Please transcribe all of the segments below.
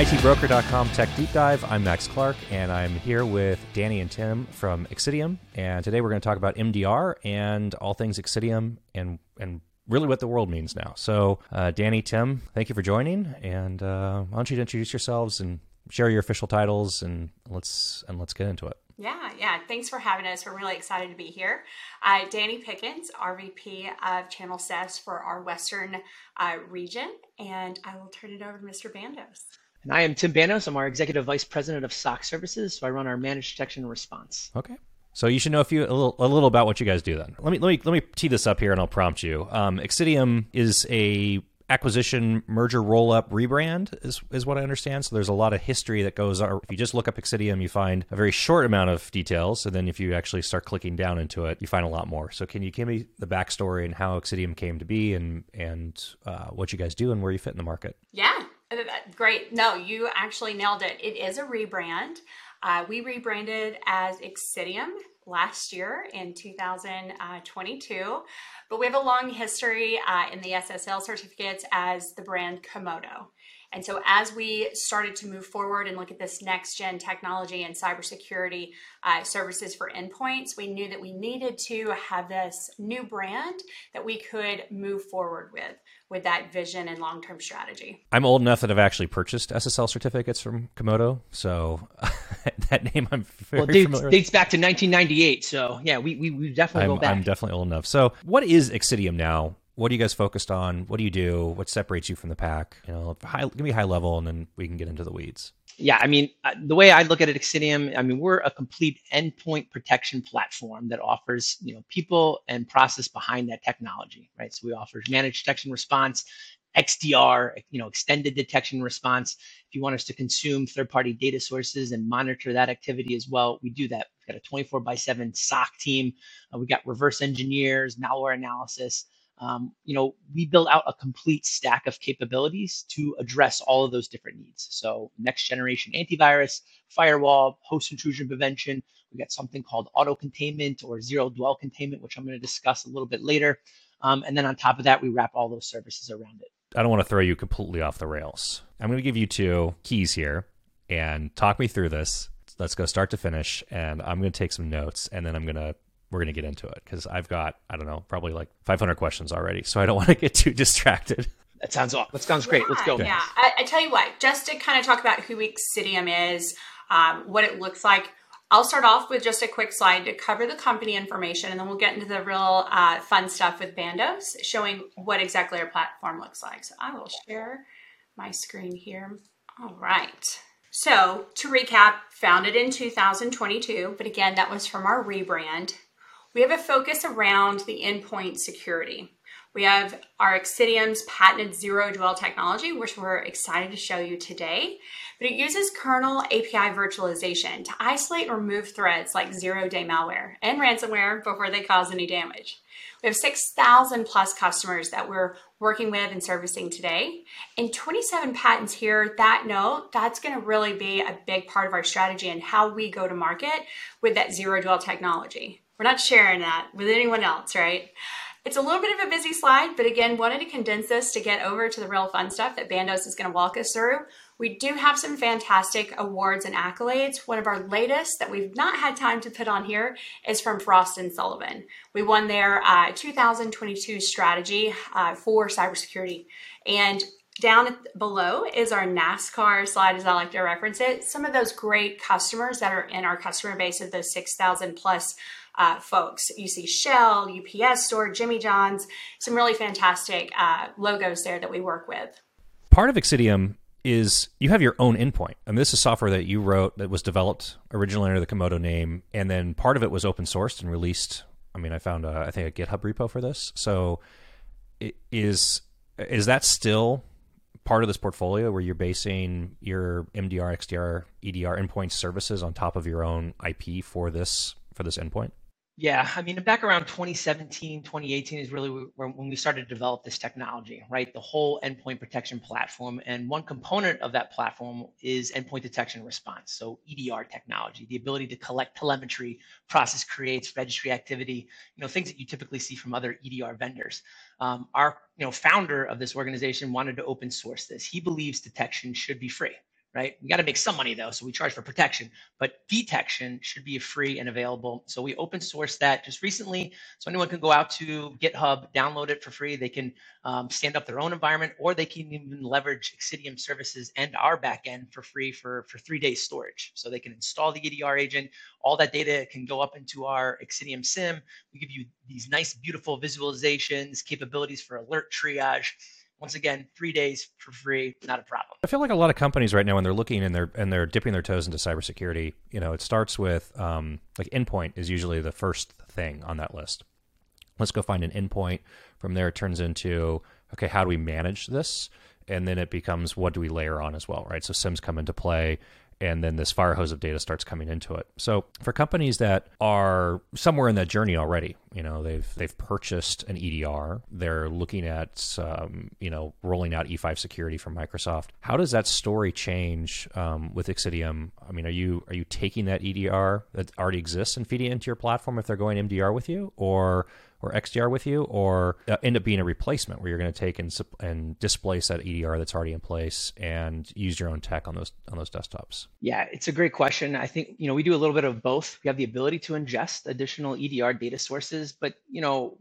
ITBroker.com Tech Deep Dive. I'm Max Clark, and I'm here with Dani and Tim from Xcitium. And today we're going to talk about MDR and all things Xcitium and and really what the world means now. So, uh, Dani, Tim, thank you for joining. And uh, why don't you introduce yourselves and share your official titles, and let's and let's get into it. Yeah, yeah. Thanks for having us. We're really excited to be here. Uh, Dani Pickens, RVP of Channel SES for our Western uh, region, and I will turn it over to Mr. Bandos. And I am Tim Bandos. I'm our Executive Vice President of SOC Services, so I run our Managed Detection and Response. Okay. So you should know a few a little, a little about what you guys do then. Let me let me let me tee this up here and I'll prompt you. Um, Xcitium is a acquisition merger roll up rebrand is is what I understand. So there's a lot of history that goes. If you just look up Xcitium, you find a very short amount of details, and then if you actually start clicking down into it, you find a lot more. So can you give me the backstory and how Xcitium came to be, and and uh, what you guys do, and where you fit in the market? Yeah, great. No, you actually nailed it. It is a rebrand. Uh, we rebranded as Xcitium last year in 2022, but we have a long history uh, in the SSL certificates as the brand Comodo. And so, as we started to move forward and look at this next gen technology and cybersecurity uh, services for endpoints, we knew that we needed to have this new brand that we could move forward with, with that vision and long term strategy. I'm old enough that I've actually purchased SSL certificates from Comodo, so that name I'm very well, dates, familiar. Dates back to 1998, so yeah, we we, we definitely I'm, go back. I'm definitely old enough. So, what is Xcitium now? what are you guys focused on? What do you do? What separates you from the pack? You know, high, give me high level, and then we can get into the weeds. Yeah, I mean, uh, the way I look at it, Xcitium, I mean, we're a complete endpoint protection platform that offers, you know, people and process behind that technology, right? So we offer managed detection response, XDR, you know, extended detection response. If you want us to consume third-party data sources and monitor that activity as well, we do that. We've got a 24 by 7 SOC team. Uh, we got reverse engineers, malware analysis um, you know, we build out a complete stack of capabilities to address all of those different needs. So next generation antivirus, firewall, host intrusion prevention. We got something called auto containment or zero dwell containment, which I'm going to discuss a little bit later. Um, and then on top of that, we wrap all those services around it. I don't want to throw you completely off the rails. I'm going to give you two keys here and talk me through this. Let's go start to finish. And I'm going to take some notes and then I'm going to we're going to get into it because I've got, I don't know, probably like 500 questions already. So I don't want to get too distracted. That sounds awesome. That sounds great. Yeah, Let's go. Yeah. I, I, tell you what, just to kind of talk about who Xcitium is, um, what it looks like, I'll start off with just a quick slide to cover the company information, and then we'll get into the real uh, fun stuff with Bandos, showing what exactly our platform looks like. So I will share my screen here. All right. So to recap, founded in 2022, but again, that was from our rebrand. We have a focus around the endpoint security. We have our Xcitium's patented zero dwell technology, which we're excited to show you today. But it uses kernel API virtualization to isolate and remove threats like zero day malware and ransomware before they cause any damage. We have 6,000 plus customers that we're working with and servicing today, and 27 patents here. That note, that's going to really be a big part of our strategy and how we go to market with that zero dwell technology. We're not sharing that with anyone else, right? It's a little bit of a busy slide, but again, wanted to condense this to get over to the real fun stuff that Bandos is going to walk us through. We do have some fantastic awards and accolades. One of our latest that we've not had time to put on here is from Frost and Sullivan. We won their uh, 2022 strategy uh, for cybersecurity. And down below is our NASCAR slide, as I like to reference it. Some of those great customers that are in our customer base of those 6,000 plus uh, folks. You see Shell, UPS Store, Jimmy John's, some really fantastic uh, logos there that we work with. Part of Xcitium is you have your own endpoint. I and this is software that you wrote that was developed originally under the Comodo name, and then part of it was open sourced and released. I mean, I found a, I think a GitHub repo for this. So, is is that still part of this portfolio where you're basing your MDR, XDR, EDR endpoint services on top of your own IP for this for this endpoint? Yeah, I mean, back around 2017, 2018 is really when we started to develop this technology, right? The whole endpoint protection platform. And one component of that platform is endpoint detection response. So EDR technology, the ability to collect telemetry, process creates, registry activity, you know, things that you typically see from other EDR vendors. Um, our, you know, founder of this organization wanted to open source this. He believes detection should be free right? We got to make some money though, so we charge for protection, but detection should be free and available. So we open source that just recently, so anyone can go out to GitHub, download it for free. They can um, stand up their own environment, or they can even leverage Xcitium services and our backend for free for for three days storage. So they can install the EDR agent. All that data can go up into our Xcitium SIEM. We give you these nice, beautiful visualizations, capabilities for alert triage once again, three days for free, not a problem. I feel like a lot of companies right now, when they're looking and they're and they're dipping their toes into cybersecurity, you know, it starts with um, like endpoint is usually the first thing on that list. Let's go find an endpoint. From there, it turns into okay, how do we manage this? And then it becomes what do we layer on as well, right? So SIEMs come into play and then this fire hose of data starts coming into it. So for companies that are somewhere in that journey already, you know they've they've purchased an EDR, they're looking at um, you know rolling out E5 security from Microsoft. How does that story change um, with Xcitium? I mean, are you are you taking that EDR that already exists and feeding it into your platform if they're going MDR with you, or or XDR with you, or uh, end up being a replacement where you're going to take and and displace that EDR that's already in place and use your own tech on those on those desktops? Yeah, it's a great question. I think you know we do a little bit of both. We have the ability to ingest additional EDR data sources, but you know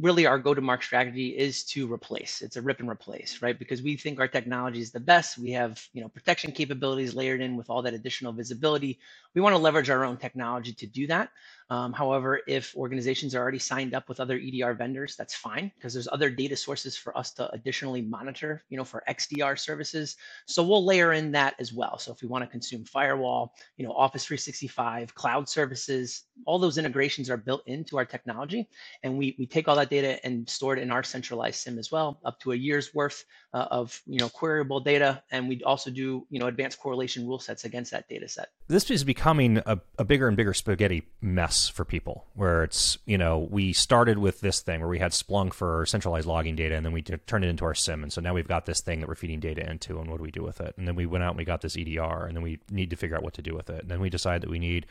really our go-to-market strategy is to replace. It's a rip and replace, right? Because we think our technology is the best. We have you know protection capabilities layered in with all that additional visibility. We want to leverage our own technology to do that. Um, however, if organizations are already signed up with other EDR vendors, that's fine because there's other data sources for us to additionally monitor, you know, for XDR services. So we'll layer in that as well. So if we want to consume firewall, you know, Office 365, cloud services, all those integrations are built into our technology. And we, we take all that data and store it in our centralized SIEM as well, up to a year's worth uh, of, you know, queryable data. And we also do, you know, advanced correlation rule sets against that data set. This is becoming a, a bigger and bigger spaghetti mess for people where it's, you know, we started with this thing where we had Splunk for centralized logging data and then we turned it into our SIEM. And so now we've got this thing that we're feeding data into and what do we do with it? And then we went out and we got this EDR and then we need to figure out what to do with it. And then we decide that we need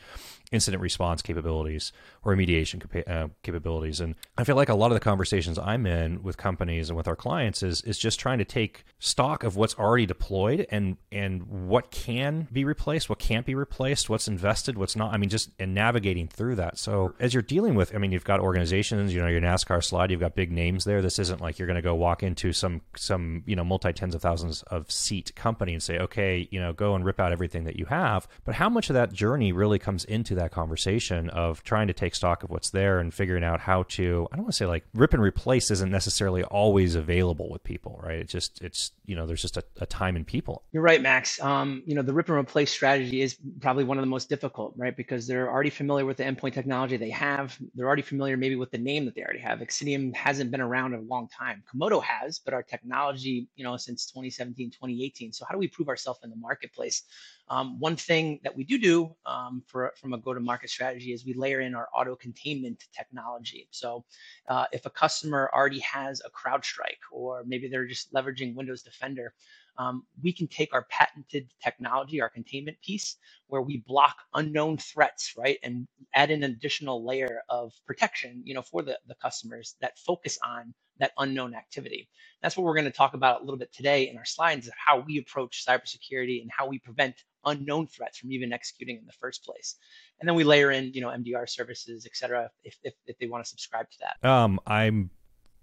incident response capabilities or remediation capa- uh, capabilities. And I feel like a lot of the conversations I'm in with companies and with our clients is, is just trying to take stock of what's already deployed and, and what can be replaced, what can't be replaced, what's invested, what's not. I mean, just and navigating through that. So as you're dealing with, I mean, you've got organizations, you know, your NASCAR slide, you've got big names there. This isn't like you're going to go walk into some some you know multi tens of thousands of seat company and say, okay, you know, go and rip out everything that you have. But how much of that journey really comes into that conversation of trying to take stock of what's there and figuring out how to I don't want to say like rip and replace isn't necessarily always available with people, right? It's just it's you know there's just a, a time and people. You're right, Max. Um, you know, the rip and replace strategy is probably one of the most difficult, right? Because they're already familiar with the endpoint technology they have. They're already familiar maybe with the name that they already have. Xcitium hasn't been around in a long time. Comodo has, but our technology, you know, since 2017, 2018. So how do we prove ourselves in the marketplace? Um, one thing that we do do um, for, from a go-to-market strategy is we layer in our auto containment technology. So uh, if a customer already has a CrowdStrike, or maybe they're just leveraging Windows Defender, um, we can take our patented technology, our containment piece, where we block unknown threats, right, and add an additional layer of protection, you know, for the, the customers that focus on that unknown activity. That's what we're going to talk about a little bit today in our slides, of how we approach cybersecurity and how we prevent unknown threats from even executing in the first place. And then we layer in, you know, MDR services, et cetera, if, if, if they want to subscribe to that. Um, I'm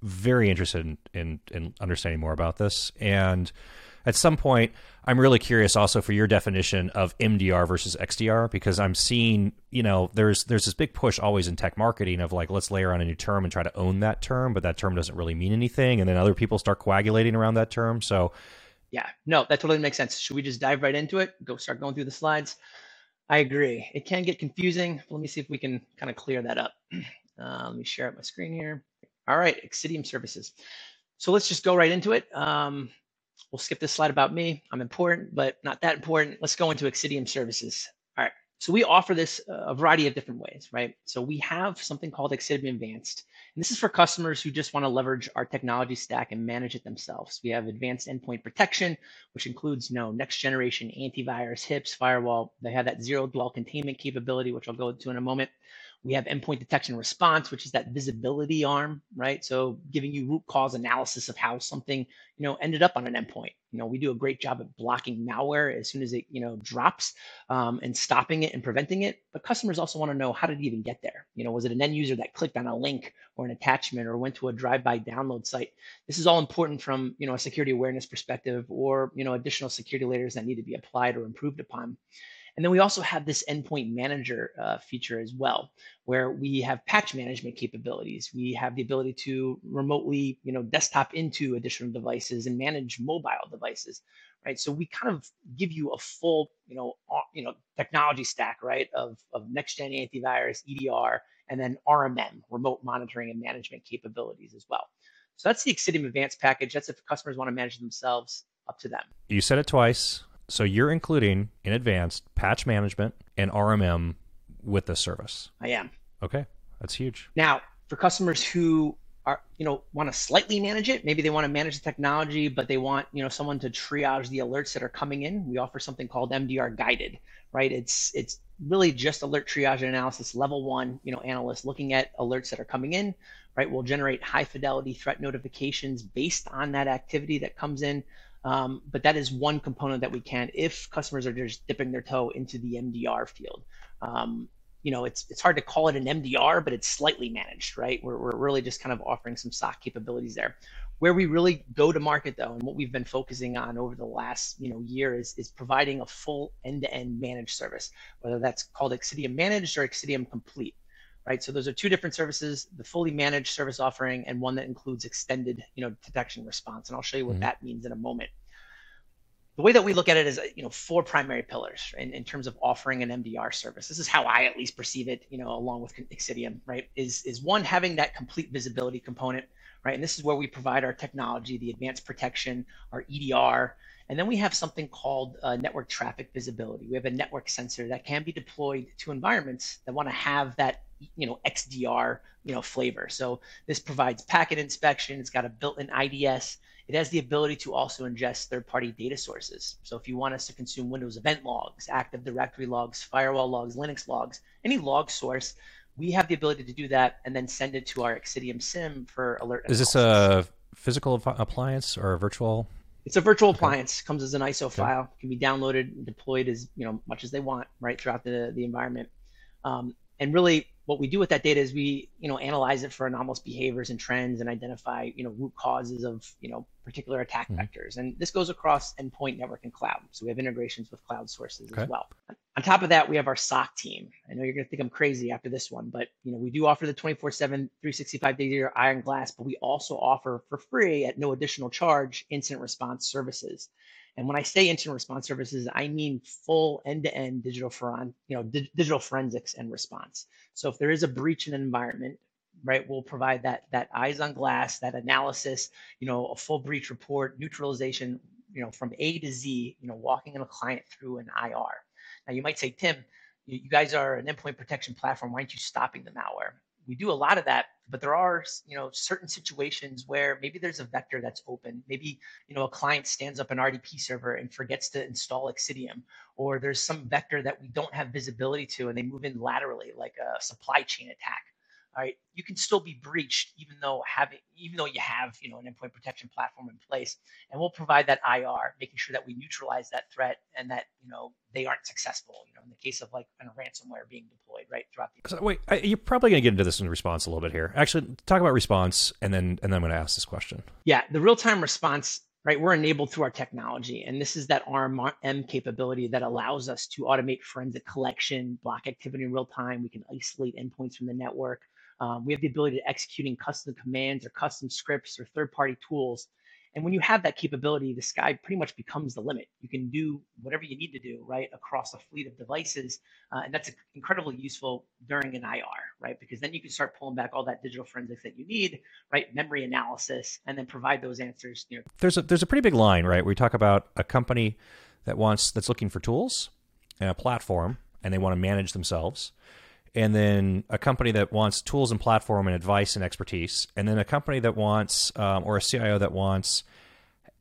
very interested in, in, in understanding more about this. And at some point, I'm really curious also for your definition of MDR versus XDR because I'm seeing, you know, there's there's this big push always in tech marketing of like let's layer on a new term and try to own that term, but that term doesn't really mean anything, and then other people start coagulating around that term. So, yeah, no, that totally makes sense. Should we just dive right into it? Go start going through the slides. I agree. It can get confusing. Let me see if we can kind of clear that up. Uh, let me share up my screen here. All right, Xcitium services. So let's just go right into it. Um, We'll skip this slide about me. I'm important, but not that important. Let's go into Xcitium services. All right. So we offer this uh, a variety of different ways, right? So we have something called Xcitium Advanced, and this is for customers who just want to leverage our technology stack and manage it themselves. We have advanced endpoint protection, which includes, you know, next generation antivirus, HIPS, firewall. They have that zero dwell containment capability, which I'll go into in a moment. We have endpoint detection response, which is that visibility arm, right? So giving you root cause analysis of how something, you know, ended up on an endpoint. You know, we do a great job at blocking malware as soon as it, you know, drops um, and stopping it and preventing it. But customers also want to know how did it even get there? You know, was it an end user that clicked on a link or an attachment or went to a drive-by download site? This is all important from, you know, a security awareness perspective or, you know, additional security layers that need to be applied or improved upon. And then we also have this endpoint manager uh, feature as well, where we have patch management capabilities. We have the ability to remotely, you know, desktop into additional devices and manage mobile devices, right? So we kind of give you a full, you know, you know, technology stack, right, of, of next gen antivirus, EDR, and then RMM, remote monitoring and management capabilities as well. So that's the Xcitium Advanced package. That's if customers want to manage themselves, up to them. You said it twice. So you're including in advanced patch management and RMM with this service. I am. Okay, that's huge. Now, for customers who are, you know, want to slightly manage it, maybe they want to manage the technology, but they want, you know, someone to triage the alerts that are coming in. We offer something called MDR guided, right? It's it's really just alert triage and analysis level one, you know, analysts looking at alerts that are coming in, right? We'll generate high fidelity threat notifications based on that activity that comes in. Um, but that is one component that we can if customers are just dipping their toe into the MDR field. Um, you know, it's it's hard to call it an MDR, but it's slightly managed, right? We're, we're really just kind of offering some SOC capabilities there. Where we really go to market though, and what we've been focusing on over the last you know year is is providing a full end-to-end managed service, whether that's called Xcitium Managed or Xcitium Complete right? So those are two different services, the fully managed service offering and one that includes extended, you know, detection response. And I'll show you what mm-hmm. that means in a moment. The way that we look at it is, you know, four primary pillars in, in terms of offering an MDR service. This is how I at least perceive it, you know, along with Xcitium, right? Is is one having that complete visibility component, right? And this is where we provide our technology, the advanced protection, our EDR, and then we have something called uh, network traffic visibility. We have a network sensor that can be deployed to environments that want to have that you know XDR you know flavor. So this provides packet inspection. It's got a built-in IDS. It has the ability to also ingest third-party data sources. So if you want us to consume Windows event logs, Active Directory logs, firewall logs, Linux logs, any log source, we have the ability to do that and then send it to our Xcitium SIEM for alert. Is this a physical appliance or a virtual? It's a virtual okay. appliance. Comes as an ISO okay. file. Can be downloaded and deployed as you know much as they want, right throughout the the environment. Um, and really, what we do with that data is we you know analyze it for anomalous behaviors and trends and identify you know root causes of you know particular attack mm-hmm. vectors. And this goes across endpoint network and cloud. So we have integrations with cloud sources okay. as well. On top of that we have our soc team. I know you're going to think i'm crazy after this one but you know we do offer the 24 7 365 day year iron glass but we also offer for free at no additional charge incident response services and when I say incident response services, I mean full end-to-end digital foren, you know, di- digital forensics and response. So if there is a breach in an environment, right, we'll provide that that eyes on glass, that analysis, you know, a full breach report, neutralization, you know, from A to Z, you know, walking in a client through an IR. Now you might say, Tim, you guys are an endpoint protection platform. Why aren't you stopping the malware? We do a lot of that but there are you know certain situations where maybe there's a vector that's open. Maybe you know a client stands up an rdp server and forgets to install Xcitium or there's some vector that we don't have visibility to and they move in laterally like a supply chain attack all right, you can still be breached even though having even though you have you know an endpoint protection platform in place, and we'll provide that IR, making sure that we neutralize that threat and that you know they aren't successful. You know, in the case of like a ransomware being deployed right throughout the. So wait, I, you're probably going to get into this in response a little bit here. Actually, talk about response, and then and then I'm going to ask this question. Yeah, the real time response right? We're enabled through our technology. And this is that RMM capability that allows us to automate forensic collection, block activity in real time. We can isolate endpoints from the network. Um, we have the ability to executing custom commands or custom scripts or third-party tools. And when you have that capability, the sky pretty much becomes the limit. You can do whatever you need to do, right, across a fleet of devices. Uh, and that's incredibly useful during an IR, right? Because then you can start pulling back all that digital forensics that you need, right? Memory analysis, and then provide those answers. You know. There's a there's a pretty big line, right? We talk about a company that wants that's looking for tools and a platform, and they want to manage themselves and then a company that wants tools and platform and advice and expertise, and then a company that wants um, or a CIO that wants,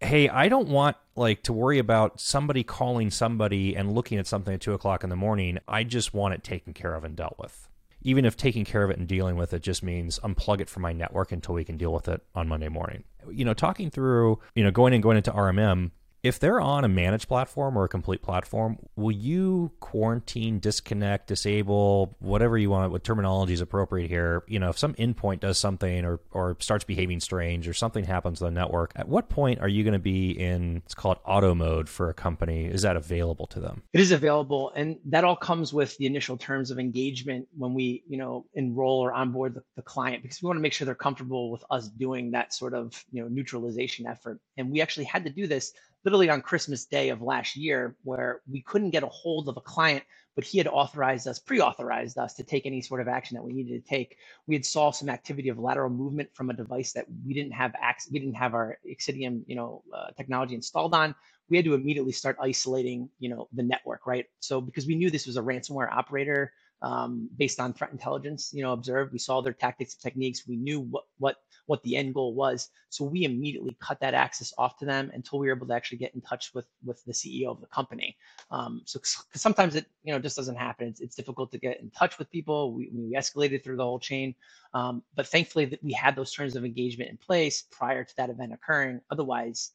hey, I don't want like to worry about somebody calling somebody and looking at something at two o'clock in the morning. I just want it taken care of and dealt with. even if taking care of it and dealing with it just means unplug it from my network until we can deal with it on Monday morning. You know, talking through, you know, going and going into RMM, if they're on a managed platform or a complete platform, will you quarantine, disconnect, disable, whatever you want, what terminology is appropriate here? You know, if some endpoint does something or, or starts behaving strange or something happens on the network, at what point are you going to be in, it's called auto mode for a company? Is that available to them? It is available. And that all comes with the initial terms of engagement when we, you know, enroll or onboard the, the client because we want to make sure they're comfortable with us doing that sort of, you know, neutralization effort. And we actually had to do this literally on Christmas Day of last year, where we couldn't get a hold of a client, but he had authorized us, pre-authorized us to take any sort of action that we needed to take. We had saw some activity of lateral movement from a device that we didn't have access, we didn't have our Xcitium, you know, uh, technology installed on. We had to immediately start isolating, you know, the network, right? So because we knew this was a ransomware operator um, based on threat intelligence, you know, observed. We saw their tactics and techniques. We knew what what what the end goal was. So we immediately cut that access off to them until we were able to actually get in touch with with the CEO of the company. Um, so because sometimes it you know just doesn't happen. It's, it's difficult to get in touch with people. We, we escalated through the whole chain, um, but thankfully that we had those terms of engagement in place prior to that event occurring. Otherwise,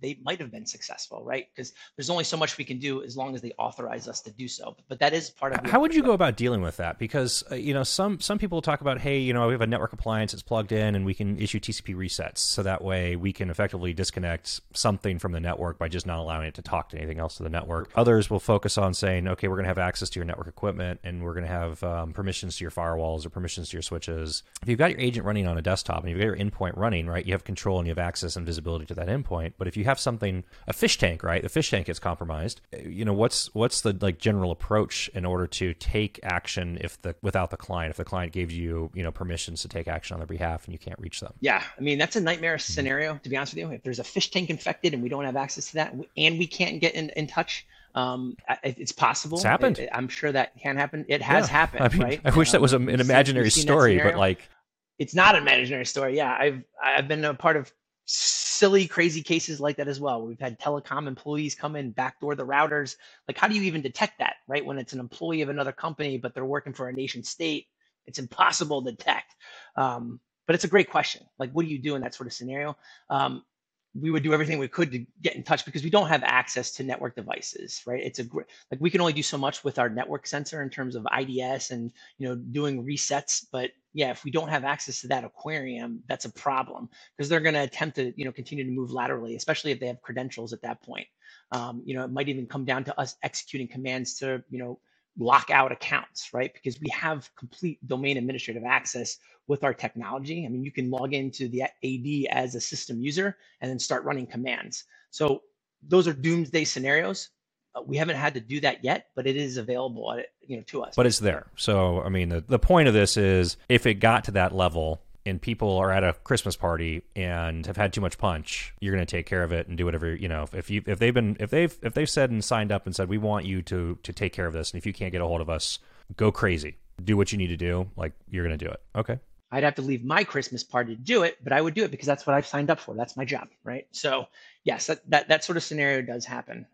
they might have been successful, right? Because there's only so much we can do as long as they authorize us to do so. But, that is part of. How would you go about dealing with that? Because uh, you know, some some people talk about, hey, you know, we have a network appliance that's plugged in, and we can issue TCP resets, so that way we can effectively disconnect something from the network by just not allowing it to talk to anything else to the network. Others will focus on saying, okay, we're going to have access to your network equipment, and we're going to have um, permissions to your firewalls or permissions to your switches. If you've got your agent running on a desktop and you've got your endpoint running, right, you have control and you have access and visibility to that endpoint. But if you have something a fish tank, right? The fish tank gets compromised. You know, what's what's the like general approach in order to take action if the without the client, if the client gave you you know permissions to take action on their behalf and you can't reach them? Yeah, I mean that's a nightmare mm-hmm. scenario to be honest with you. If there's a fish tank infected and we don't have access to that and we can't get in, in touch, um, it's possible. It's happened. It, I'm sure that can happen. It has yeah. happened. I mean, right? I wish um, that was an imaginary story, but like it's not an imaginary story. Yeah, I've I've been a part of silly, crazy cases like that as well. We've had telecom employees come in, backdoor the routers. Like, how do you even detect that, right? When it's an employee of another company, but they're working for a nation state, it's impossible to detect. Um, but it's a great question. Like, what do you do in that sort of scenario? Um, we would do everything we could to get in touch because we don't have access to network devices, right? It's a like we can only do so much with our network sensor in terms of IDS and, you know, doing resets. But yeah, if we don't have access to that aquarium, that's a problem because they're going to attempt to, you know, continue to move laterally, especially if they have credentials at that point. Um, you know, it might even come down to us executing commands to, you know, lock out accounts, right? Because we have complete domain administrative access with our technology. I mean, you can log into the AD as a system user and then start running commands. So those are doomsday scenarios. Uh, we haven't had to do that yet, but it is available, you know, to us. But it's there. So, I mean, the, the point of this is if it got to that level, and people are at a Christmas party and have had too much punch, you're going to take care of it and do whatever you know. If you if they've been if they've if they've said and signed up and said we want you to to take care of this, and if you can't get a hold of us, go crazy, do what you need to do. Like you're going to do it. Okay. I'd have to leave my Christmas party to do it, but I would do it because that's what I've signed up for. That's my job, right? So yes, that that, that sort of scenario does happen.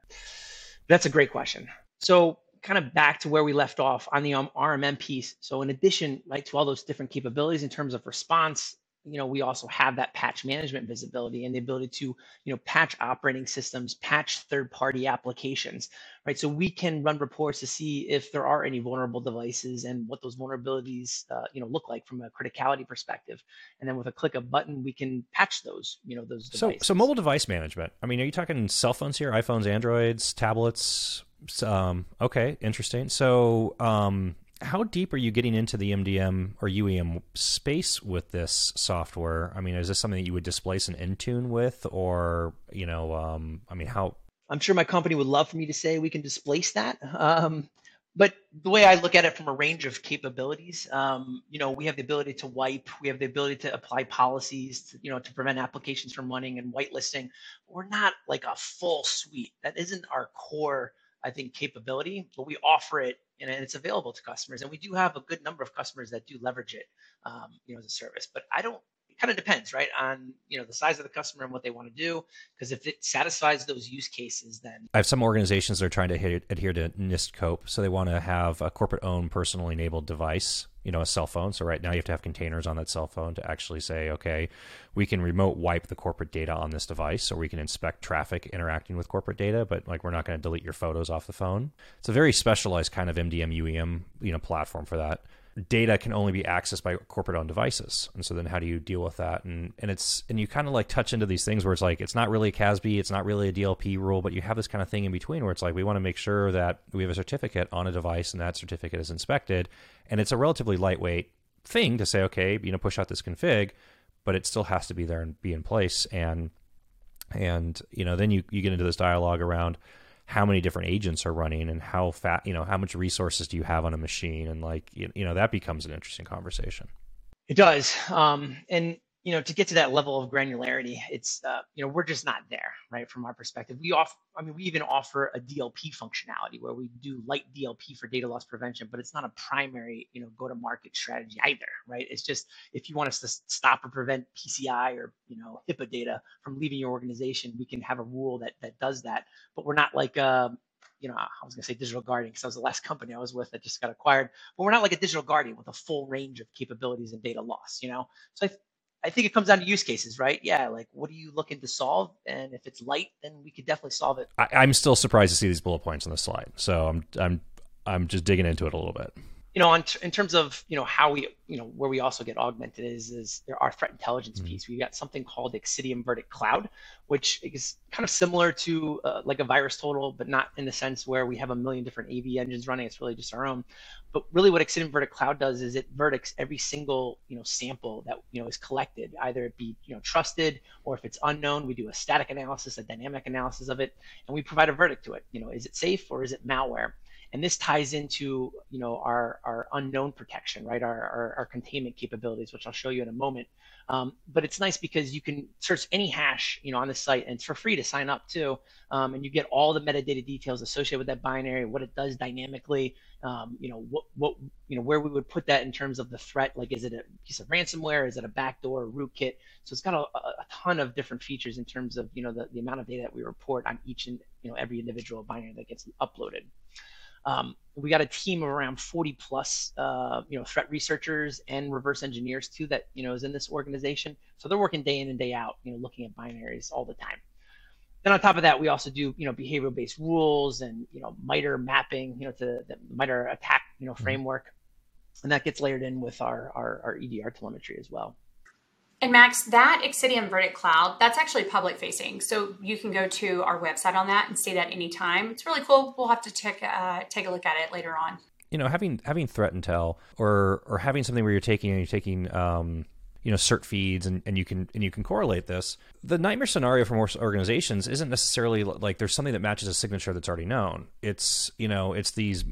That's a great question. So kind of back to where we left off on the um, RMM piece. So in addition, like to all those different capabilities in terms of response, you know, we also have that patch management visibility and the ability to, you know, patch operating systems, patch third-party applications, right? So we can run reports to see if there are any vulnerable devices and what those vulnerabilities, uh, you know, look like from a criticality perspective. And then with a click of button, we can patch those, you know, those. Devices. So, so mobile device management. I mean, are you talking cell phones here, iPhones, Androids, tablets? Um, okay, interesting. So, um, how deep are you getting into the MDM or UEM space with this software? I mean, is this something that you would displace an Intune with, or you know, um, I mean, how? I'm sure my company would love for me to say we can displace that. Um, but the way I look at it from a range of capabilities, um, you know, we have the ability to wipe, we have the ability to apply policies, to, you know, to prevent applications from running and whitelisting. We're not like a full suite. That isn't our core I think, capability, but we offer it and it's available to customers. And we do have a good number of customers that do leverage it, um, you know, as a service. But I don't, kind of depends, right, on you know the size of the customer and what they want to do. Because if it satisfies those use cases, then I have some organizations that are trying to adhere, to NIST COPE, so they want to have a corporate-owned, personally enabled device you know a cell phone so right now you have to have containers on that cell phone to actually say okay we can remote wipe the corporate data on this device or we can inspect traffic interacting with corporate data but like we're not going to delete your photos off the phone it's a very specialized kind of mdm uem you know platform for that data can only be accessed by corporate owned devices. And so then how do you deal with that? And and it's and you kind of like touch into these things where it's like it's not really a CASB, it's not really a DLP rule, but you have this kind of thing in between where it's like we want to make sure that we have a certificate on a device and that certificate is inspected. And it's a relatively lightweight thing to say, okay, you know, push out this config, but it still has to be there and be in place. And and you know, then you, you get into this dialogue around how many different agents are running and how fat you know how much resources do you have on a machine? And like you, you know that becomes an interesting conversation. It does. Um, and you know to get to that level of granularity it's uh, you know we're just not there right from our perspective we offer i mean we even offer a dlp functionality where we do light dlp for data loss prevention but it's not a primary you know go to market strategy either right it's just if you want us to stop or prevent pci or you know hipaa data from leaving your organization we can have a rule that that does that but we're not like uh, you know, I was going to say digital guardian because that was the last company I was with that just got acquired. But we're not like a digital guardian with a full range of capabilities and data loss, you know. So I, I think it comes down to use cases, right? Yeah, like what are you looking to solve? And if it's light, then we could definitely solve it. I, am still surprised to see these bullet points on the slide, so I'm I'm I'm just digging into it a little bit you know, on t- in terms of you know how we you know where we also get augmented is is there our threat intelligence mm-hmm. piece. We've got something called Xcitium Verdict Cloud, which is kind of similar to uh, like a virus total, but not in the sense where we have a million different AV engines running. It's really just our own. But really, what Xcitium Verdict Cloud does is it verdicts every single you know sample that you know is collected, either it be you know trusted or if it's unknown, we do a static analysis, a dynamic analysis of it, and we provide a verdict to it. You know, is it safe or is it malware? And this ties into you know our, our unknown protection, right? Our, our, our containment capabilities, which I'll show you in a moment. Um, but it's nice because you can search any hash you know on the site, and it's for free to sign up too. Um, and you get all the metadata details associated with that binary, what it does dynamically, um, you know what what you know where we would put that in terms of the threat. Like, is it a piece of ransomware? Is it a backdoor, rootkit? So it's got a, a ton of different features in terms of you know the, the amount of data that we report on each and you know every individual binary that gets uploaded. Um, we got a team of around 40 plus, uh, you know, threat researchers and reverse engineers too that you know is in this organization. So they're working day in and day out, you know, looking at binaries all the time. Then on top of that, we also do you know behavioral based rules and you know MITRE mapping, you know, to the MITRE ATT&CK you know mm-hmm. framework, and that gets layered in with our our, our EDR telemetry as well. And Max, that Xcitium Verdict Cloud, that's actually public facing. So you can go to our website on that and see that anytime. It's really cool. We'll have to take, uh, take a look at it later on. You know, having having threat intel or or having something where you're taking you're taking um, you know cert feeds and, and you can and you can correlate this. The nightmare scenario for most organizations isn't necessarily like there's something that matches a signature that's already known. It's you know it's these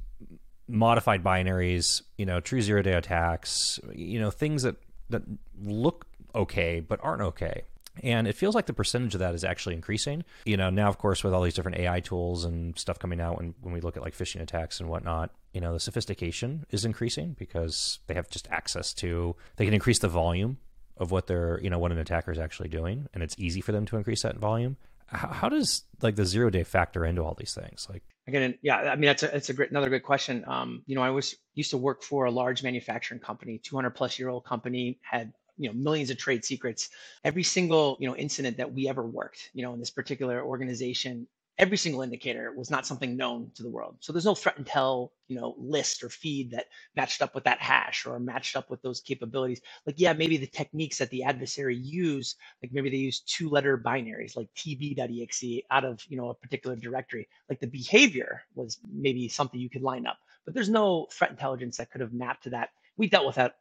modified binaries, you know, true zero day attacks, you know, things that that look okay but aren't okay. And it feels like the percentage of that is actually increasing. You know, now, of course, with all these different AI tools and stuff coming out, when, when we look at like phishing attacks and whatnot, you know, the sophistication is increasing because they have just access to, they can increase the volume of what they're, you know, what an attacker is actually doing. And it's easy for them to increase that volume. How, how does like the zero day factor into all these things? Like, again, yeah, I mean, that's a, that's a great, another good question. Um, you know, I was used to work for a large manufacturing company, 200 plus year old company, had you know millions of trade secrets every single you know incident that we ever worked you know in this particular organization every single indicator was not something known to the world. So there's no threat intel you know list or feed that matched up with that hash or matched up with those capabilities. Like yeah maybe the techniques that the adversary use like maybe they use two letter binaries like tb.exe out of you know a particular directory. Like the behavior was maybe something you could line up but there's no threat intelligence that could have mapped to that. We dealt with that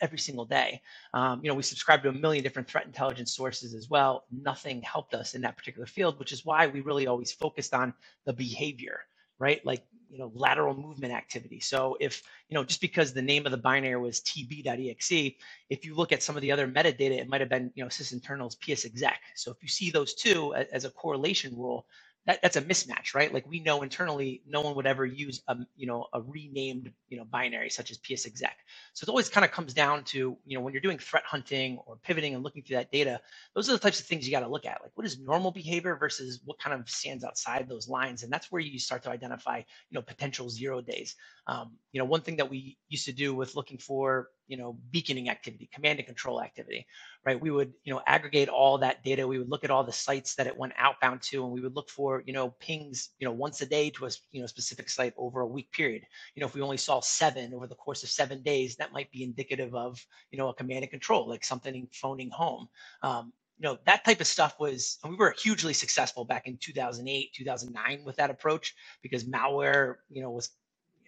every single day. Um, you know, we subscribe to a million different threat intelligence sources as well. Nothing helped us in that particular field, which is why we really always focused on the behavior, right? Like, you know, lateral movement activity. So if, you know, just because the name of the binary was tb.exe, if you look at some of the other metadata, it might have been, you know, sysinternals psexec. So if you see those two as a correlation rule, that, that's a mismatch, right? Like we know internally, no one would ever use a you know a renamed you know binary such as psexec. So it always kind of comes down to you know when you're doing threat hunting or pivoting and looking through that data, those are the types of things you got to look at. Like what is normal behavior versus what kind of stands outside those lines, and that's where you start to identify you know potential zero days. Um, you know one thing that we used to do with looking for you know beaconing activity, command and control activity, right? We would you know aggregate all that data. We would look at all the sites that it went outbound to, and we would look for you know pings you know once a day to a you know specific site over a week period. You know if we only saw seven over the course of seven days, that might be indicative of you know a command and control, like something phoning home. Um, you know that type of stuff was we were hugely successful back in 2008 2009 with that approach because malware you know was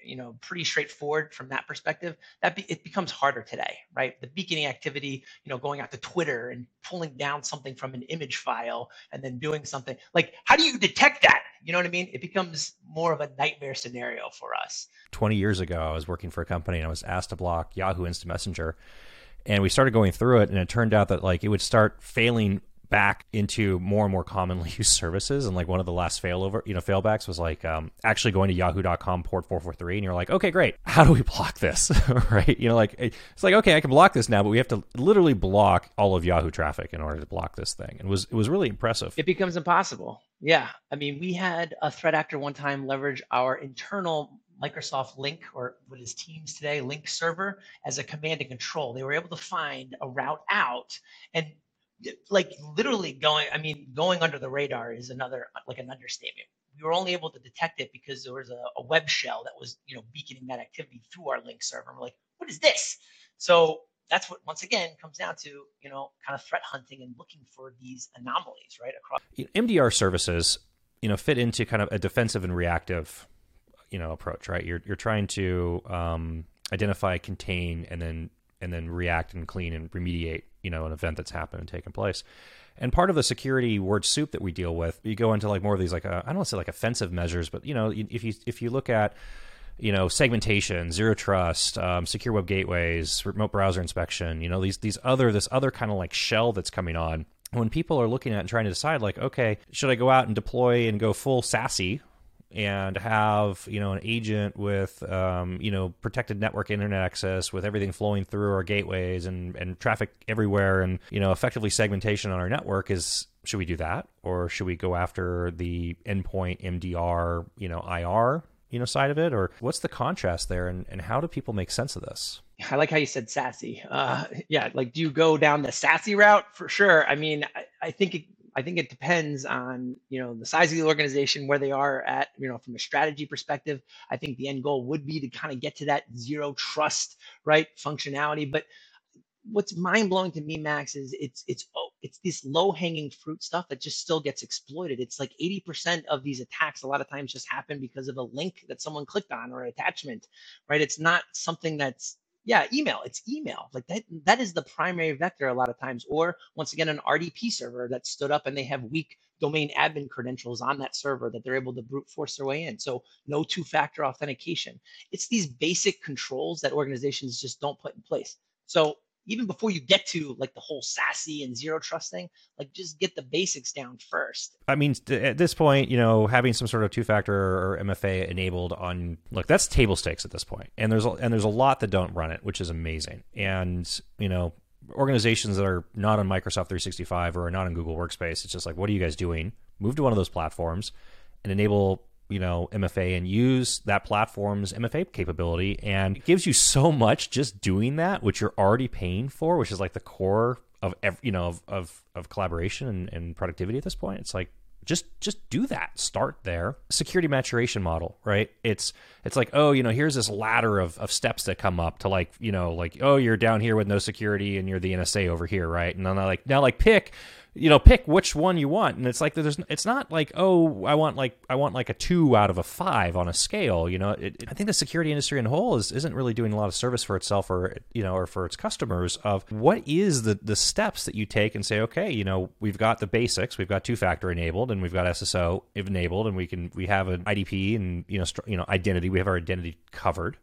you know pretty straightforward from that perspective that be, it becomes harder today right? The beaconing activity you know going out to twitter and pulling down something from an image file and then doing something. Like how do you detect that? You know what i mean? It becomes more of a nightmare scenario for us. 20 years ago i was working for a company and i was asked to block yahoo instant messenger and we started going through it and it turned out that like it would start failing back into more and more commonly used services. And like one of the last failover, you know, failbacks was like um, actually going to yahoo.com port 443. And you're like, okay, great. How do we block this? right. You know, like it's like, okay, I can block this now, but we have to literally block all of Yahoo traffic in order to block this thing. And it was, it was really impressive. It becomes impossible. Yeah. I mean, we had a threat actor one time leverage our internal Microsoft Lync or what is Teams today, Lync server as a command and control. They were able to find a route out and like literally going i mean going under the radar is another like an understatement. We were only able to detect it because there was a, a web shell that was you know beaconing that activity through our Lync server. And we're like what is this? So that's what once again comes down to you know kind of threat hunting and looking for these anomalies right across mdr services you know fit into kind of a defensive and reactive you know approach right? You're you're trying to um, identify contain and then and then react and clean and remediate you know an event that's happened and taken place. And part of the security word soup that we deal with, you go into like more of these like uh, I don't want to say like offensive measures, but you know if you if you look at you know segmentation, zero trust, um, secure web gateways, remote browser inspection, you know these these other this other kind of like shell that's coming on. When people are looking at and trying to decide, like, okay, should I go out and deploy and go full SASE, and have you know an agent with um, you know protected network internet access with everything flowing through our gateways and and traffic everywhere. And you know effectively segmentation on our network is should we do that? Or should we go after the endpoint MDR you know IR you know side of it? Or what's the contrast there? And, and how do people make sense of this? I like how you said sassy. Uh, yeah, like do you go down the sassy route? For sure? I mean, I, I think it, I think it depends on you know the size of the organization, where they are at, you know, from a strategy perspective. I think the end goal would be to kind of get to that zero trust, right, functionality. But what's mind blowing to me, Max, is it's it's oh, it's this low hanging fruit stuff that just still gets exploited. It's like 80% of these attacks a lot of times just happen because of a link that someone clicked on or an attachment, right? It's not something that's yeah, email. It's email. Like that that is the primary vector a lot of times. Or once again, an RDP server that stood up and they have weak domain admin credentials on that server that they're able to brute force their way in. So no two-factor authentication. It's these basic controls that organizations just don't put in place. So even before you get to like the whole sassy and zero trust thing, like just get the basics down first. I mean, at this point, you know, having some sort of two factor or MFA enabled on look, that's table stakes at this point, and there's and there's a lot that don't run it, which is amazing. And you know, organizations that are not on Microsoft 365 or are not on Google Workspace, it's just like, what are you guys doing? Move to one of those platforms and enable you know MFA and use that platform's MFA capability, and it gives you so much just doing that, which you're already paying for, which is like the core of every, you know of of, of collaboration and, and productivity at this point. It's like just just do that. Start there. Security maturation model right? It's it's like oh you know here's this ladder of, of steps that come up to like you know like oh you're down here with no security and you're the nsa over here right? And then i like now like pick you know pick which one you want. And it's like there's it's not like oh i want like i want like a two out of a five on a scale you know? It, it, i think the security industry in whole is, isn't really doing a lot of service for itself or you know or for its customers of what is the the steps that you take and say okay you know we've got the basics. We've got two factor enabled and we've got sso enabled and we can we have an idp and you know you know identity. We have our identity covered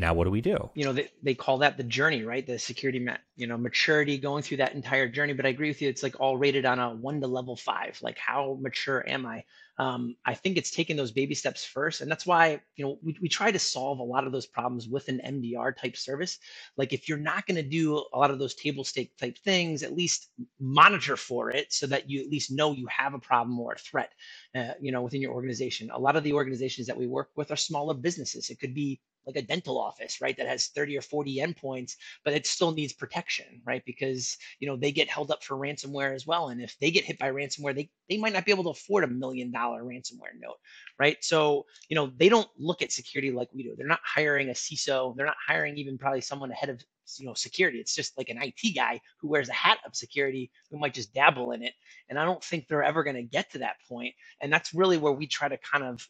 now what do we do? You know, they, they call that the journey, right? The security, you know, maturity going through that entire journey. But I agree with you. It's like all rated on a one to level five. Like how mature am I? Um, I think it's taking those baby steps first. And that's why, you know, we, we try to solve a lot of those problems with an MDR type service. Like if you're not going to do a lot of those table stake type things, at least monitor for it so that you at least know you have a problem or a threat, uh, you know, within your organization. A lot of the organizations that we work with are smaller businesses. It could be like a dental office, right, that has 30 or 40 endpoints, but it still needs protection, right? Because you know they get held up for ransomware as well. And if they get hit by ransomware, they they might not be able to afford a million dollar ransomware note, right? So, you know, they don't look at security like we do. They're not hiring a CISO, they're not hiring even probably someone ahead of you know security. It's just like an IT guy who wears a hat of security who might just dabble in it. And I don't think they're ever going to get to that point. And that's really where we try to kind of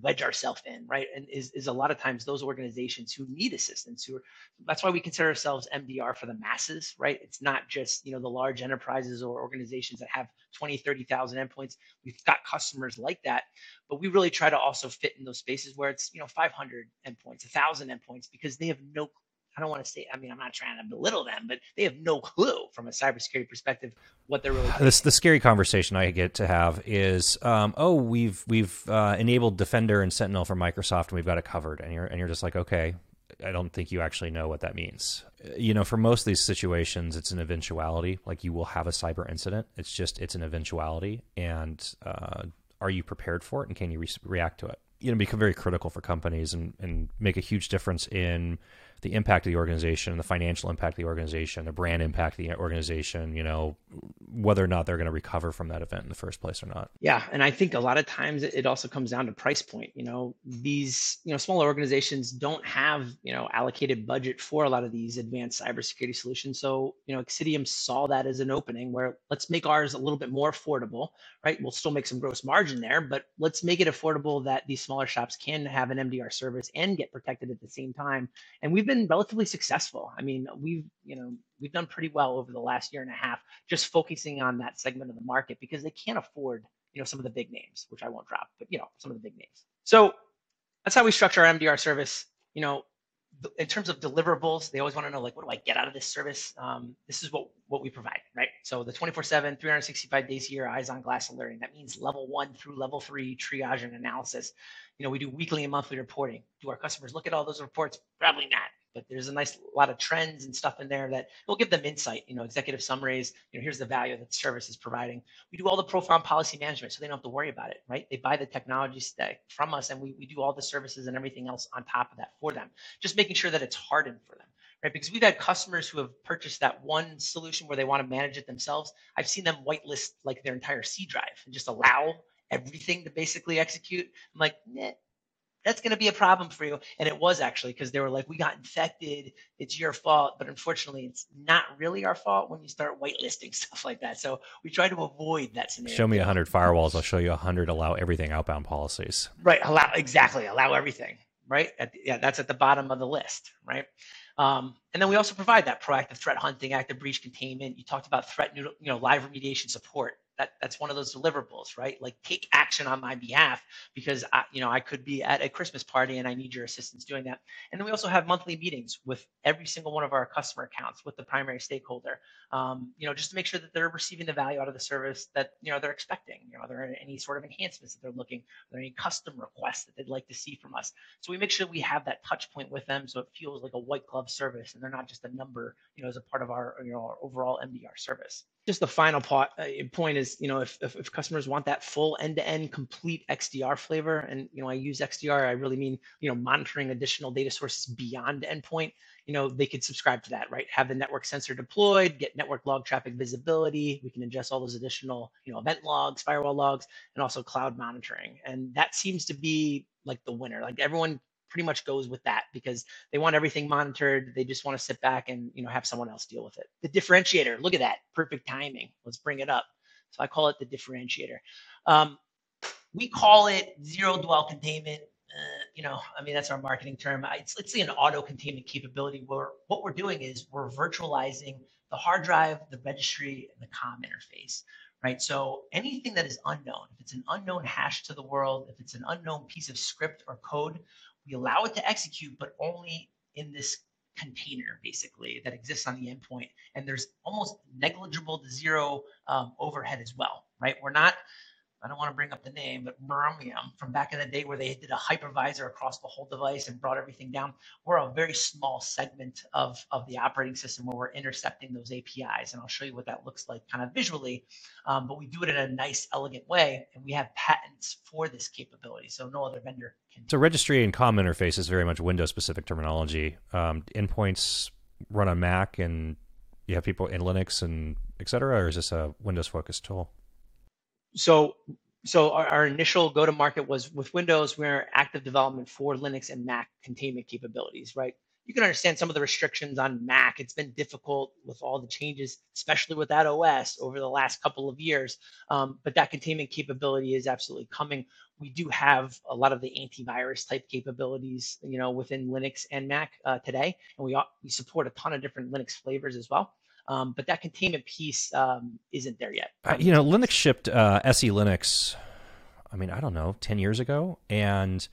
wedge ourselves in, right? And is, is a lot of times those organizations who need assistance, who are, that's why we consider ourselves MDR for the masses, right? It's not just, you know, the large enterprises or organizations that have 20, 30,000 endpoints. We've got customers like that, but we really try to also fit in those spaces where it's, you know, 500 endpoints, 1,000 endpoints, because they have no I don't want to say, I mean, I'm not trying to belittle them, but they have no clue from a cybersecurity perspective what they're really. This the scary conversation I get to have is, um, oh, we've we've uh, enabled Defender and Sentinel for Microsoft, and we've got it covered, and you're and you're just like, okay, I don't think you actually know what that means. You know, for most of these situations, it's an eventuality. Like you will have a cyber incident. It's just it's an eventuality, and uh, are you prepared for it, and can you re- react to it? You know, become very critical for companies and and make a huge difference in the impact of the organization, the financial impact of the organization, the brand impact of the organization, you know, whether or not they're going to recover from that event in the first place or not. Yeah. And I think a lot of times it also comes down to price point. You know, these, you know, smaller organizations don't have, you know, allocated budget for a lot of these advanced cybersecurity solutions. So, you know, Xcitium saw that as an opening where let's make ours a little bit more affordable, right? We'll still make some gross margin there, but let's make it affordable that these smaller shops can have an MDR service and get protected at the same time. And we've been relatively successful. I mean, we've, you know, we've done pretty well over the last year and a half, just focusing on that segment of the market because they can't afford, you know, some of the big names, which I won't drop, but you know, some of the big names. So that's how we structure our MDR service. You know, in terms of deliverables, they always want to know like, what do I get out of this service? Um, this is what what we provide, right? So the 24/7, 365 days a year, eyes on glass alerting. That means level one through level three triage and analysis. You know, we do weekly and monthly reporting. Do our customers look at all those reports? Probably not but there's a nice lot of trends and stuff in there that will give them insight. You know, executive summaries. You know, here's the value that the service is providing. We do all the profile policy management, so they don't have to worry about it. Right? They buy the technology stack from us, and we we do all the services and everything else on top of that for them. Just making sure that it's hardened for them. Right? Because we've had customers who have purchased that one solution where they want to manage it themselves. I've seen them whitelist like their entire C drive and just allow everything to basically execute. I'm like, nah, that's going to be a problem for you. And it was actually because they were like, we got infected. It's your fault. But unfortunately, it's not really our fault when you start whitelisting stuff like that. So we try to avoid that scenario. Show me 100 firewalls. I'll show you 100 allow everything outbound policies. Right. Allow exactly. Allow everything. Right. At, yeah. That's at the bottom of the list. Right. Um, and then we also provide that proactive threat hunting, active breach containment. You talked about threat, you know, live remediation support that that's one of those deliverables right? Like take action on my behalf because I, you know i could be at a christmas party and i need your assistance doing that. And then we also have monthly meetings with every single one of our customer accounts with the primary stakeholder um, you know just to make sure that they're receiving the value out of the service that you know they're expecting. You know are there any sort of enhancements that they're looking? Are there any custom requests that they'd like to see from us? So we make sure we have that touch point with them so it feels like a white glove service and they're not just a number you know as a part of our you know our overall mdr service just the final part, uh, point is, you know, if, if, if, customers want that full end-to-end complete XDR flavor, and you know, I use XDR, I really mean, you know, monitoring additional data sources beyond endpoint. You know, they could subscribe to that, right? Have the network sensor deployed, get network log traffic visibility. We can ingest all those additional, you know, event logs, firewall logs, and also cloud monitoring. And that seems to be like the winner. Like everyone pretty much goes with that because they want everything monitored. They just want to sit back and you know have someone else deal with it. The differentiator, look at that, perfect timing. Let's bring it up. So I call it the differentiator. Um, we call it zero dwell containment. Uh, you know, I mean that's our marketing term. It's let's say an auto containment capability where what we're doing is we're virtualizing the hard drive, the registry, and the COM interface right? So anything that is unknown, if it's an unknown hash to the world, if it's an unknown piece of script or code, we allow it to execute, but only in this container basically that exists on the endpoint. And there's almost negligible to zero um, overhead as well right? We're not I don't want to bring up the name, but Bromium from back in the day where they did a hypervisor across the whole device and brought everything down. We're a very small segment of, of the operating system where we're intercepting those APIs. And I'll show you what that looks like kind of visually. Um, but we do it in a nice, elegant way. And we have patents for this capability. So no other vendor can. So registry and COM interface is very much Windows specific terminology. Um, endpoints run on Mac and you have people in Linux and et cetera, or is this a Windows focused tool? So so our, our initial go to market was with Windows. We're active development for Linux and Mac containment capabilities, right? You can understand some of the restrictions on Mac. It's been difficult with all the changes, especially with that OS over the last couple of years. Um, but that containment capability is absolutely coming. We do have a lot of the antivirus type capabilities, you know, within Linux and Mac uh, today, and we we support a ton of different Linux flavors as well. Um, but that containment piece um, isn't there yet. Uh, you know, Linux shipped uh, SE Linux. I mean, I don't know, ten years ago, and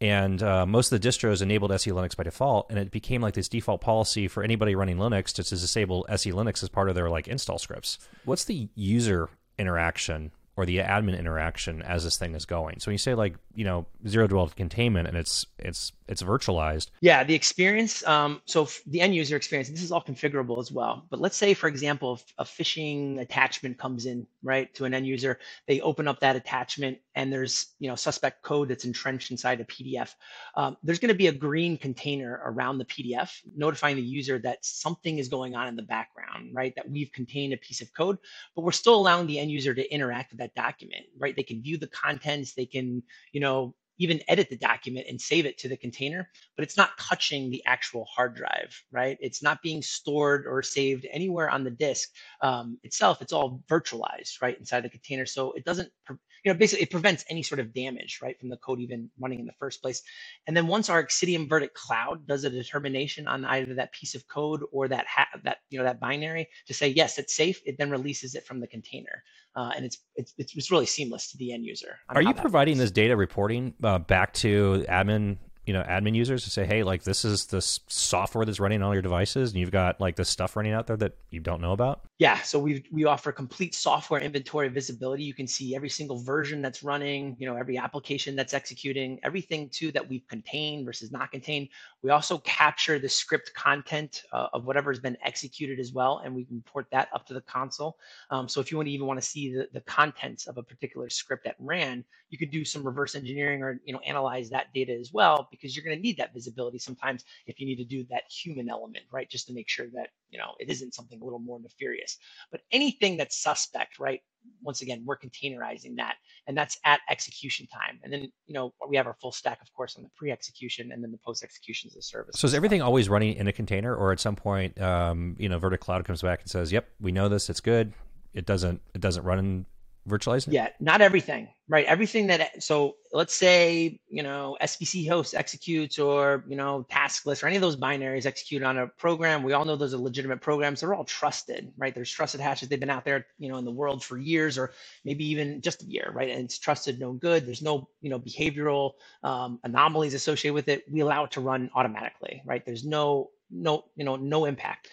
and uh, most of the distros enabled SE Linux by default, and it became like this default policy for anybody running Linux to, to disable SE Linux as part of their like install scripts. What's the user interaction or the admin interaction as this thing is going. So when you say like you know zero dwell containment and it's it's it's virtualized. Yeah, the experience. Um, so the end user experience. This is all configurable as well. But let's say, for example, a phishing attachment comes in right to an end user, they open up that attachment and there's you know suspect code that's entrenched inside a PDF. Um, there's going to be a green container around the PDF notifying the user that something is going on in the background, right? That we've contained a piece of code, but we're still allowing the end user to interact with that document, right? They can view the contents, they can you know even edit the document and save it to the container, but it's not touching the actual hard drive, right? It's not being stored or saved anywhere on the disk um, itself. It's all virtualized, right, inside the container. So it doesn't, you know, basically it prevents any sort of damage, right, from the code even running in the first place. And then once our Xcitium Verdict Cloud does a determination on either that piece of code or that that you know that binary to say yes, it's safe, it then releases it from the container uh, and it's, it's it's really seamless to the end user. Are you providing this data reporting uh, back to admin you know admin users to say hey like this is the software that's running on all your devices and you've got like this stuff running out there that you don't know about yeah so we we offer complete software inventory visibility. You can see every single version that's running you know every application that's executing everything too that we've contained versus not contained. We also capture the script content uh, of whatever has been executed as well and we can report that up to the console. Um, so if you want to even want to see the, the contents of a particular script that ran you could do some reverse engineering or you know analyze that data as well because you're going to need that visibility sometimes if you need to do that human element, right? Just to make sure that, you know, it isn't something a little more nefarious. But anything that's suspect, right? Once again, we're containerizing that and that's at execution time. And then, you know, we have our full stack, of course, on the pre-execution and then the post-execution as a service. So is everything always running in a container or at some point, um, you know, Verdict Cloud comes back and says, yep, we know this, it's good. It doesn't, it doesn't run virtualizing? Yeah, not everything, right? Everything that so let's say you know SVC host executes or you know task list or any of those binaries execute on a program. We all know those are legitimate programs. They're all trusted, right? There's trusted hashes. They've been out there, you know, in the world for years or maybe even just a year, right? And it's trusted, no good. There's no you know behavioral um, anomalies associated with it. We allow it to run automatically, right? There's no no you know no impact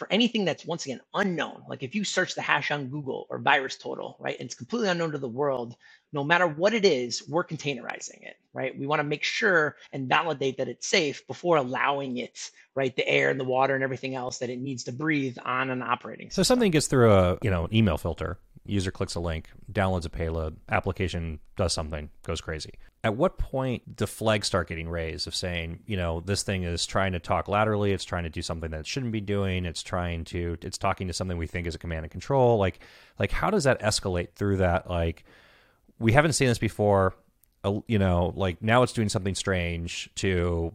for anything that's once again unknown, like if you search the hash on Google or VirusTotal, right, and it's completely unknown to the world, no matter what it is, we're containerizing it, right? We want to make sure and validate that it's safe before allowing it, right, the air and the water and everything else that it needs to breathe on an operating system. So something gets through a, you know, an email filter, user clicks a link, downloads a payload, application does something, goes crazy at what point do flags start getting raised of saying, you know, this thing is trying to talk laterally, it's trying to do something that it shouldn't be doing, it's trying to it's talking to something we think is a command and control. Like like how does that escalate through that like we haven't seen this before, uh, you know, like now it's doing something strange to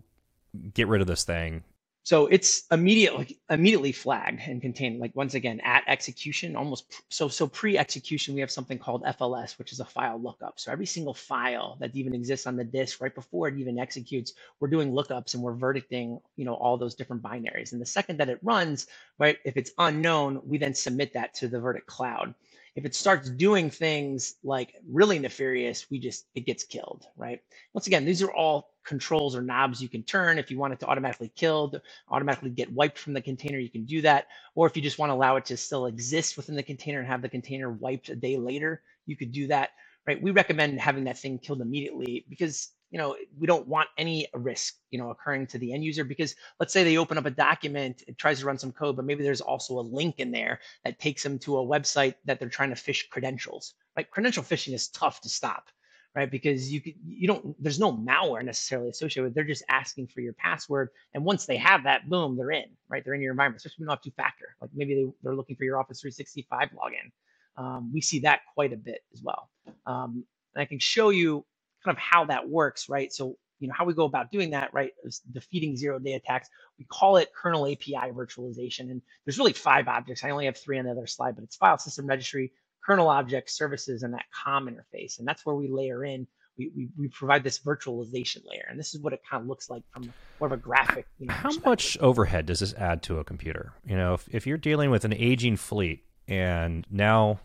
get rid of this thing so it's immediately immediately flagged and contained like once again at execution almost so so pre-execution we have something called fls which is a file lookup. So every single file that even exists on the disk right before it even executes we're doing lookups and we're verdicting you know all those different binaries. And the second that it runs right if it's unknown we then submit that to the verdict cloud if it starts doing things like really nefarious, we just, it gets killed, right? Once again, these are all controls or knobs you can turn. If you want it to automatically kill, automatically get wiped from the container, you can do that. Or if you just want to allow it to still exist within the container and have the container wiped a day later, you could do that. Right? We recommend having that thing killed immediately because you know we don't want any risk you know occurring to the end user because let's say they open up a document it tries to run some code but maybe there's also a link in there that takes them to a website that they're trying to phish credentials right credential phishing is tough to stop right? Because you you don't there's no malware necessarily associated with. It. They're just asking for your password, and once they have that, boom, they're in, right? They're in your environment. Especially when you don't have two factor. Like maybe they, they're looking for your Office 365 login. Um, we see that quite a bit as well. Um, and I can show you kind of how that works, right? So you know how we go about doing that, right? Is defeating zero day attacks. We call it kernel API virtualization, and there's really five objects. I only have three on the other slide, but it's file system registry, kernel object services and that COM interface. And that's where we layer in, we, we, we provide this virtualization layer. And this is what it kind of looks like from more of a graphic. You know, How much overhead does this add to a computer? You know, if, if you're dealing with an aging fleet and now,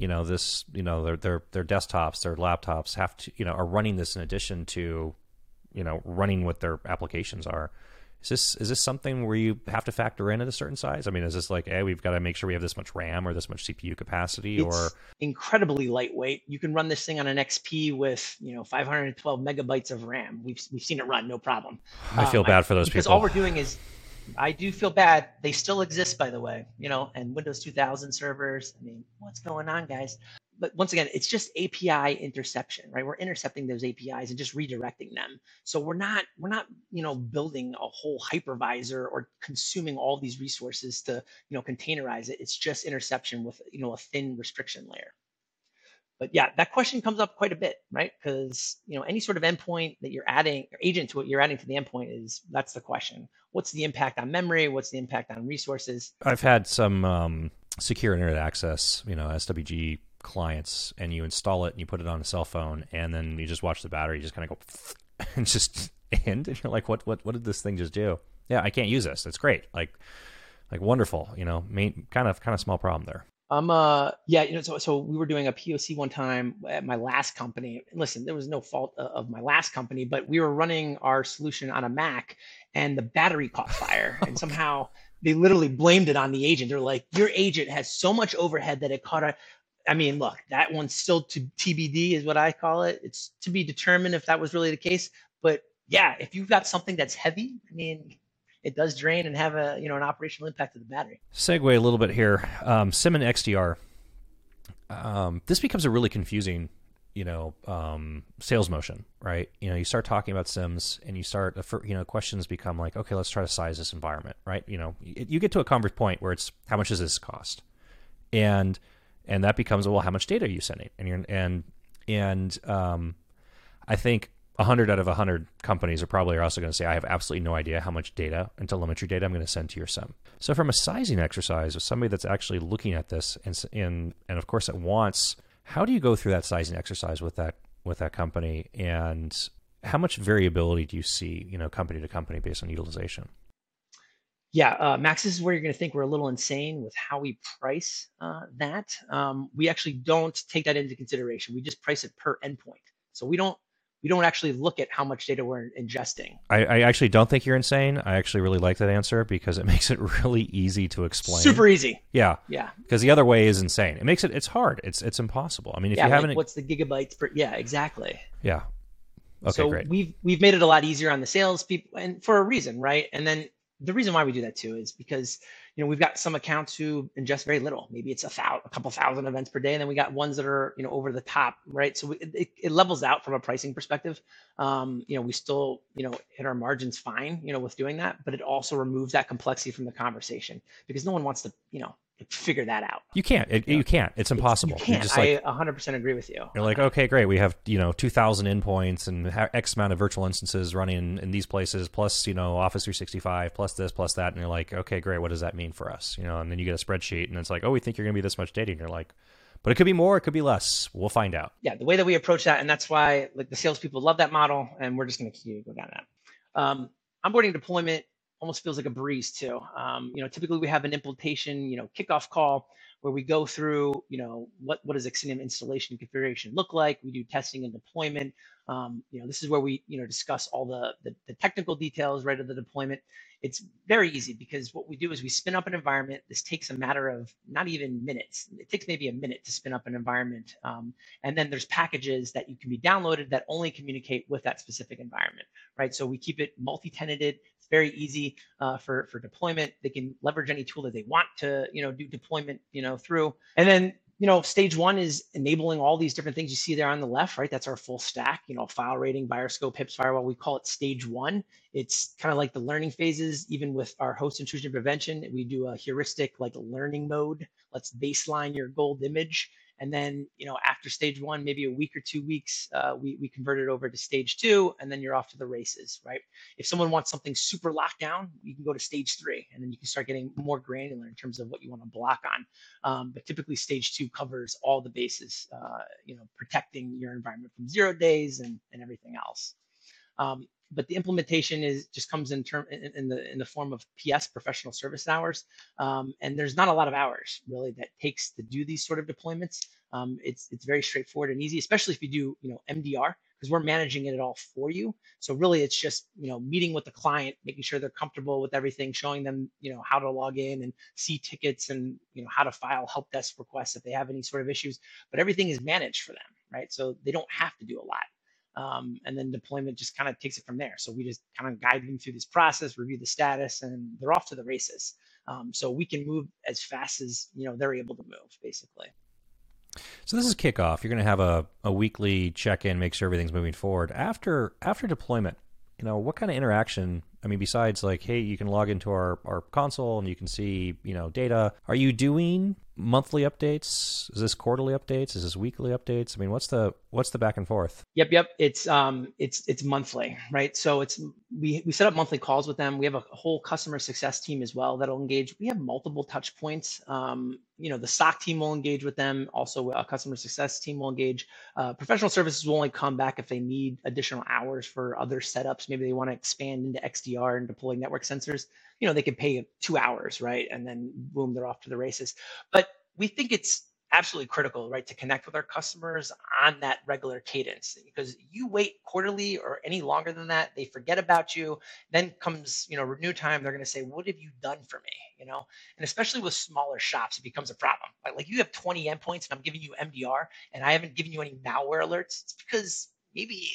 you know, this, you know, their, their, their desktops, their laptops have to, you know, are running this in addition to, you know, running what their applications are is this is this something where you have to factor in at a certain size? I mean, is this like, hey, we've got to make sure we have this much RAM or this much CPU capacity, it's or incredibly lightweight? You can run this thing on an XP with you know 512 megabytes of RAM. We've we've seen it run, no problem. I feel um, bad for those because people because all we're doing is. I do feel bad. They still exist, by the way, you know, and Windows 2000 servers. I mean, what's going on, guys? but once again, it's just API interception, right? We're intercepting those APIs and just redirecting them. So we're not we're not you know building a whole hypervisor or consuming all these resources to you know containerize it. It's just interception with you know a thin restriction layer. But yeah, that question comes up quite a bit, right? Because you know any sort of endpoint that you're adding or agent to what you're adding to the endpoint is that's the question. What's the impact on memory? What's the impact on resources? I've had some um, secure internet access, you know, SWG clients and you install it and you put it on a cell phone and then you just watch the battery just kind of go and just end and you're like what what what did this thing just do yeah i can't use this it's great like like wonderful you know main kind of kind of small problem there um uh yeah you know so so we were doing a poc one time at my last company listen there was no fault of my last company but we were running our solution on a mac and the battery caught fire and somehow they literally blamed it on the agent they're like your agent has so much overhead that it caught a I mean, look, that one's still to TBD, is what I call it. It's to be determined if that was really the case. But yeah, if you've got something that's heavy, I mean, it does drain and have a you know an operational impact to the battery. Segue a little bit here. Um, SIEM and XDR. Um, this becomes a really confusing, you know, um, sales motion, right? You know, you start talking about SIEMs, and you start, you know, questions become like, okay, let's try to size this environment, right? You know, you get to a convert point where it's how much does this cost, and and that becomes well, how much data are you sending? And you're and and um, I think 100 out of 100 companies are probably also going to say, I have absolutely no idea how much data and telemetry data I'm going to send to your SIEM. So, from a sizing exercise of somebody that's actually looking at this and, and, and of course, it wants, how do you go through that sizing exercise with that with that company, and how much variability do you see, you know, company to company based on utilization? yeah, uh, Max, this is where you're going to think we're a little insane with how we price uh, that. Um, we actually don't take that into consideration. We just price it per endpoint. So we don't we don't actually look at how much data we're ingesting. I, I actually don't think you're insane. I actually really like that answer because it makes it really easy to explain. Super easy. Yeah. Yeah. Because the other way is insane. It makes it it's hard. It's it's impossible. I mean, if yeah, you haven't, what's the gigabytes per? Yeah, exactly. Yeah. Okay, so great. we've we've made it a lot easier on the sales people, and for a reason, right? And then the reason why we do that too is because you know we've got some accounts who ingest very little. Maybe it's a, thou- a couple thousand events per day and then we got ones that are you know over the top right? So we, it, it levels out from a pricing perspective. Um, you know we still you know hit our margins fine you know with doing that but it also removes that complexity from the conversation because no one wants to you know figure that out. You can't. It, you can't. It's impossible. It's, you can't. Just like, I 100% agree with you. You're like, okay, great. We have you know 2,000 endpoints and X amount of virtual instances running in, in, these places, plus you know Office 365, plus this, plus that, and you're like, okay, great. What does that mean for us? You know, and then you get a spreadsheet, and it's like, oh, we think you're going to be this much data, and you're like. But it could be more, it could be less. We'll find out. Yeah, the way that we approach that, and that's why like the salespeople love that model, and we're just going to continue to go down that. Um, onboarding deployment almost feels like a breeze too. Um, you know, typically we have an implementation, you know, kickoff call where we go through, you know, what, what does Xcitium installation configuration look like? We do testing and deployment. Um, you know, this is where we, you know, discuss all the, the, the technical details, right, of the deployment. It's very easy because what we do is we spin up an environment. This takes a matter of not even minutes. It takes maybe a minute to spin up an environment. Um, and then there's packages that you can be downloaded that only communicate with that specific environment, right? So we keep it multi-tenanted. It's very easy uh, for for deployment. They can leverage any tool that they want to, you know, do deployment, you know, through. And then you know, stage one is enabling all these different things you see there on the left, right? That's our full stack, you know, file rating, Bioscope, HIPS firewall. We call it stage one. It's kind of like the learning phases, even with our host intrusion prevention. We do a heuristic like learning mode. Let's baseline your gold image and then, you know, after stage one, maybe a week or two weeks, uh, we, we convert it over to stage two, and then you're off to the races, right? If someone wants something super locked down, you can go to stage three, and then you can start getting more granular in terms of what you want to block on. Um, but typically, stage two covers all the bases, uh, you know, protecting your environment from zero days and, and everything else. Um, but the implementation is just comes in term in, in, the in the form of PS professional service hours, um, and there's not a lot of hours really that takes to do these sort of deployments. Um, it's it's very straightforward and easy, especially if you do you know MDR because we're managing it all for you. So really, it's just you know meeting with the client, making sure they're comfortable with everything, showing them you know how to log in and see tickets and you know how to file help desk requests if they have any sort of issues. But everything is managed for them, right? So they don't have to do a lot. Um, and then deployment just kind of takes it from there. So we just kind of guide them through this process, review the status, and they're off to the races. Um, so we can move as fast as you know they're able to move, basically. So this is kickoff. You're going to have a, a weekly check in, make sure everything's moving forward. After after deployment, you know, what kind of interaction? I mean, besides like, hey, you can log into our, our console and you can see, you know, data. Are you doing monthly updates? Is this quarterly updates? Is this weekly updates? I mean, what's the what's the back and forth? Yep, yep. It's um it's it's monthly, right? So it's we we set up monthly calls with them. We have a whole customer success team as well that'll engage. We have multiple touch points. Um, you know, the SOC team will engage with them. Also, a customer success team will engage. Uh, professional services will only come back if they need additional hours for other setups. Maybe they want to expand into XDR and deploy network sensors you know they could pay two hours right and then boom they're off to the races but we think it's absolutely critical right to connect with our customers on that regular cadence because you wait quarterly or any longer than that they forget about you then comes you know renew time they're going to say what have you done for me? You know? And especially with smaller shops it becomes a problem like, you have 20 endpoints and i'm giving you mdr and i haven't given you any malware alerts it's because maybe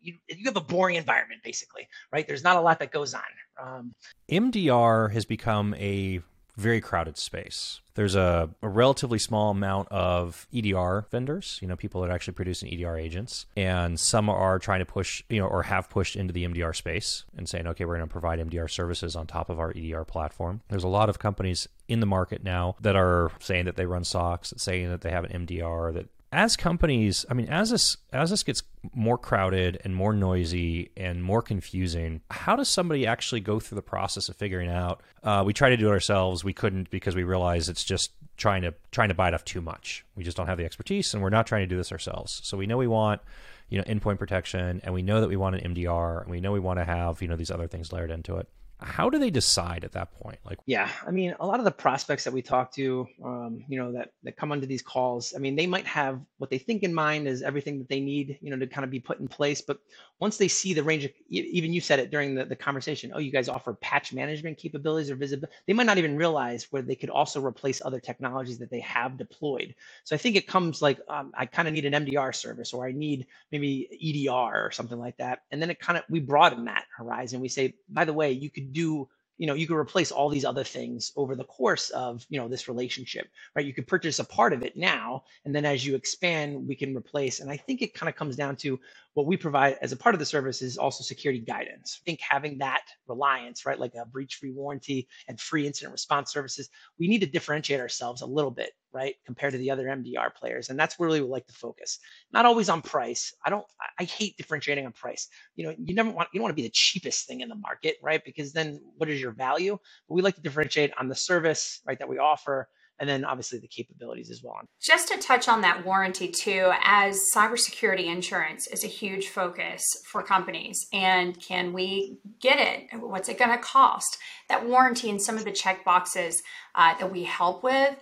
you, you have a boring environment basically right? There's not a lot that goes on um, mdr has become a very crowded space there's a, a, relatively small amount of EDR vendors, you know, people that are actually producing EDR agents, and some are trying to push, you know, or have pushed into the MDR space and saying, okay, we're going to provide MDR services on top of our EDR platform. There's a lot of companies in the market now that are saying that they run SOCs, saying that they have an MDR, that as companies, I mean, as this as this gets more crowded and more noisy and more confusing, how does somebody actually go through the process of figuring out? Uh, we try to do it ourselves. We couldn't because we realized it's just trying to trying to bite off too much. We just don't have the expertise, and we're not trying to do this ourselves. So we know we want you know endpoint protection, and we know that we want an MDR, and we know we want to have you know these other things layered into it how do they decide at that point? Like yeah i mean a lot of the prospects that we talk to um, you know that that come onto these calls i mean they might have what they think in mind is everything that they need you know to kind of be put in place but once they see the range of even you said it during the, the conversation oh you guys offer patch management capabilities or visibility they might not even realize where they could also replace other technologies that they have deployed. So i think it comes like um, i kind of need an mdr service or i need maybe edr or something like that. And then it kind of we broaden that horizon. We say by the way you could do you know you could replace all these other things over the course of you know this relationship right? You could purchase a part of it now and then as you expand we can replace. And i think it kind of comes down to what we provide as a part of the service is also security guidance. I think having that reliance right like a breach free warranty and free incident response services we need to differentiate ourselves a little bit right compared to the other mdr players. And that's where we would like to focus. Not always on price. I don't i hate differentiating on price. You know you never want you don't want to be the cheapest thing in the market right? Because then what is your value? But we like to differentiate on the service right that we offer and then obviously the capabilities as well. Just to touch on that warranty too, as cybersecurity insurance is a huge focus for companies, and can we get it? What's it going to cost? That warranty and some of the check boxes uh, that we help with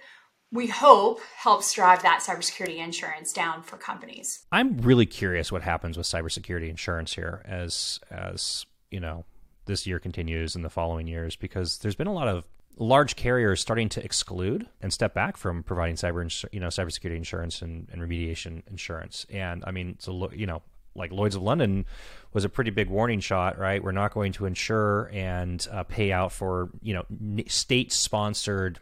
we hope helps drive that cybersecurity insurance down for companies. I'm really curious what happens with cybersecurity insurance here as as you know this year continues and the following years because there's been a lot of large carriers starting to exclude and step back from providing cyber you know cybersecurity insurance and, and remediation insurance. And I mean, so you know, like Lloyd's of London was a pretty big warning shot, right? We're not going to insure and uh, pay out for you know state sponsored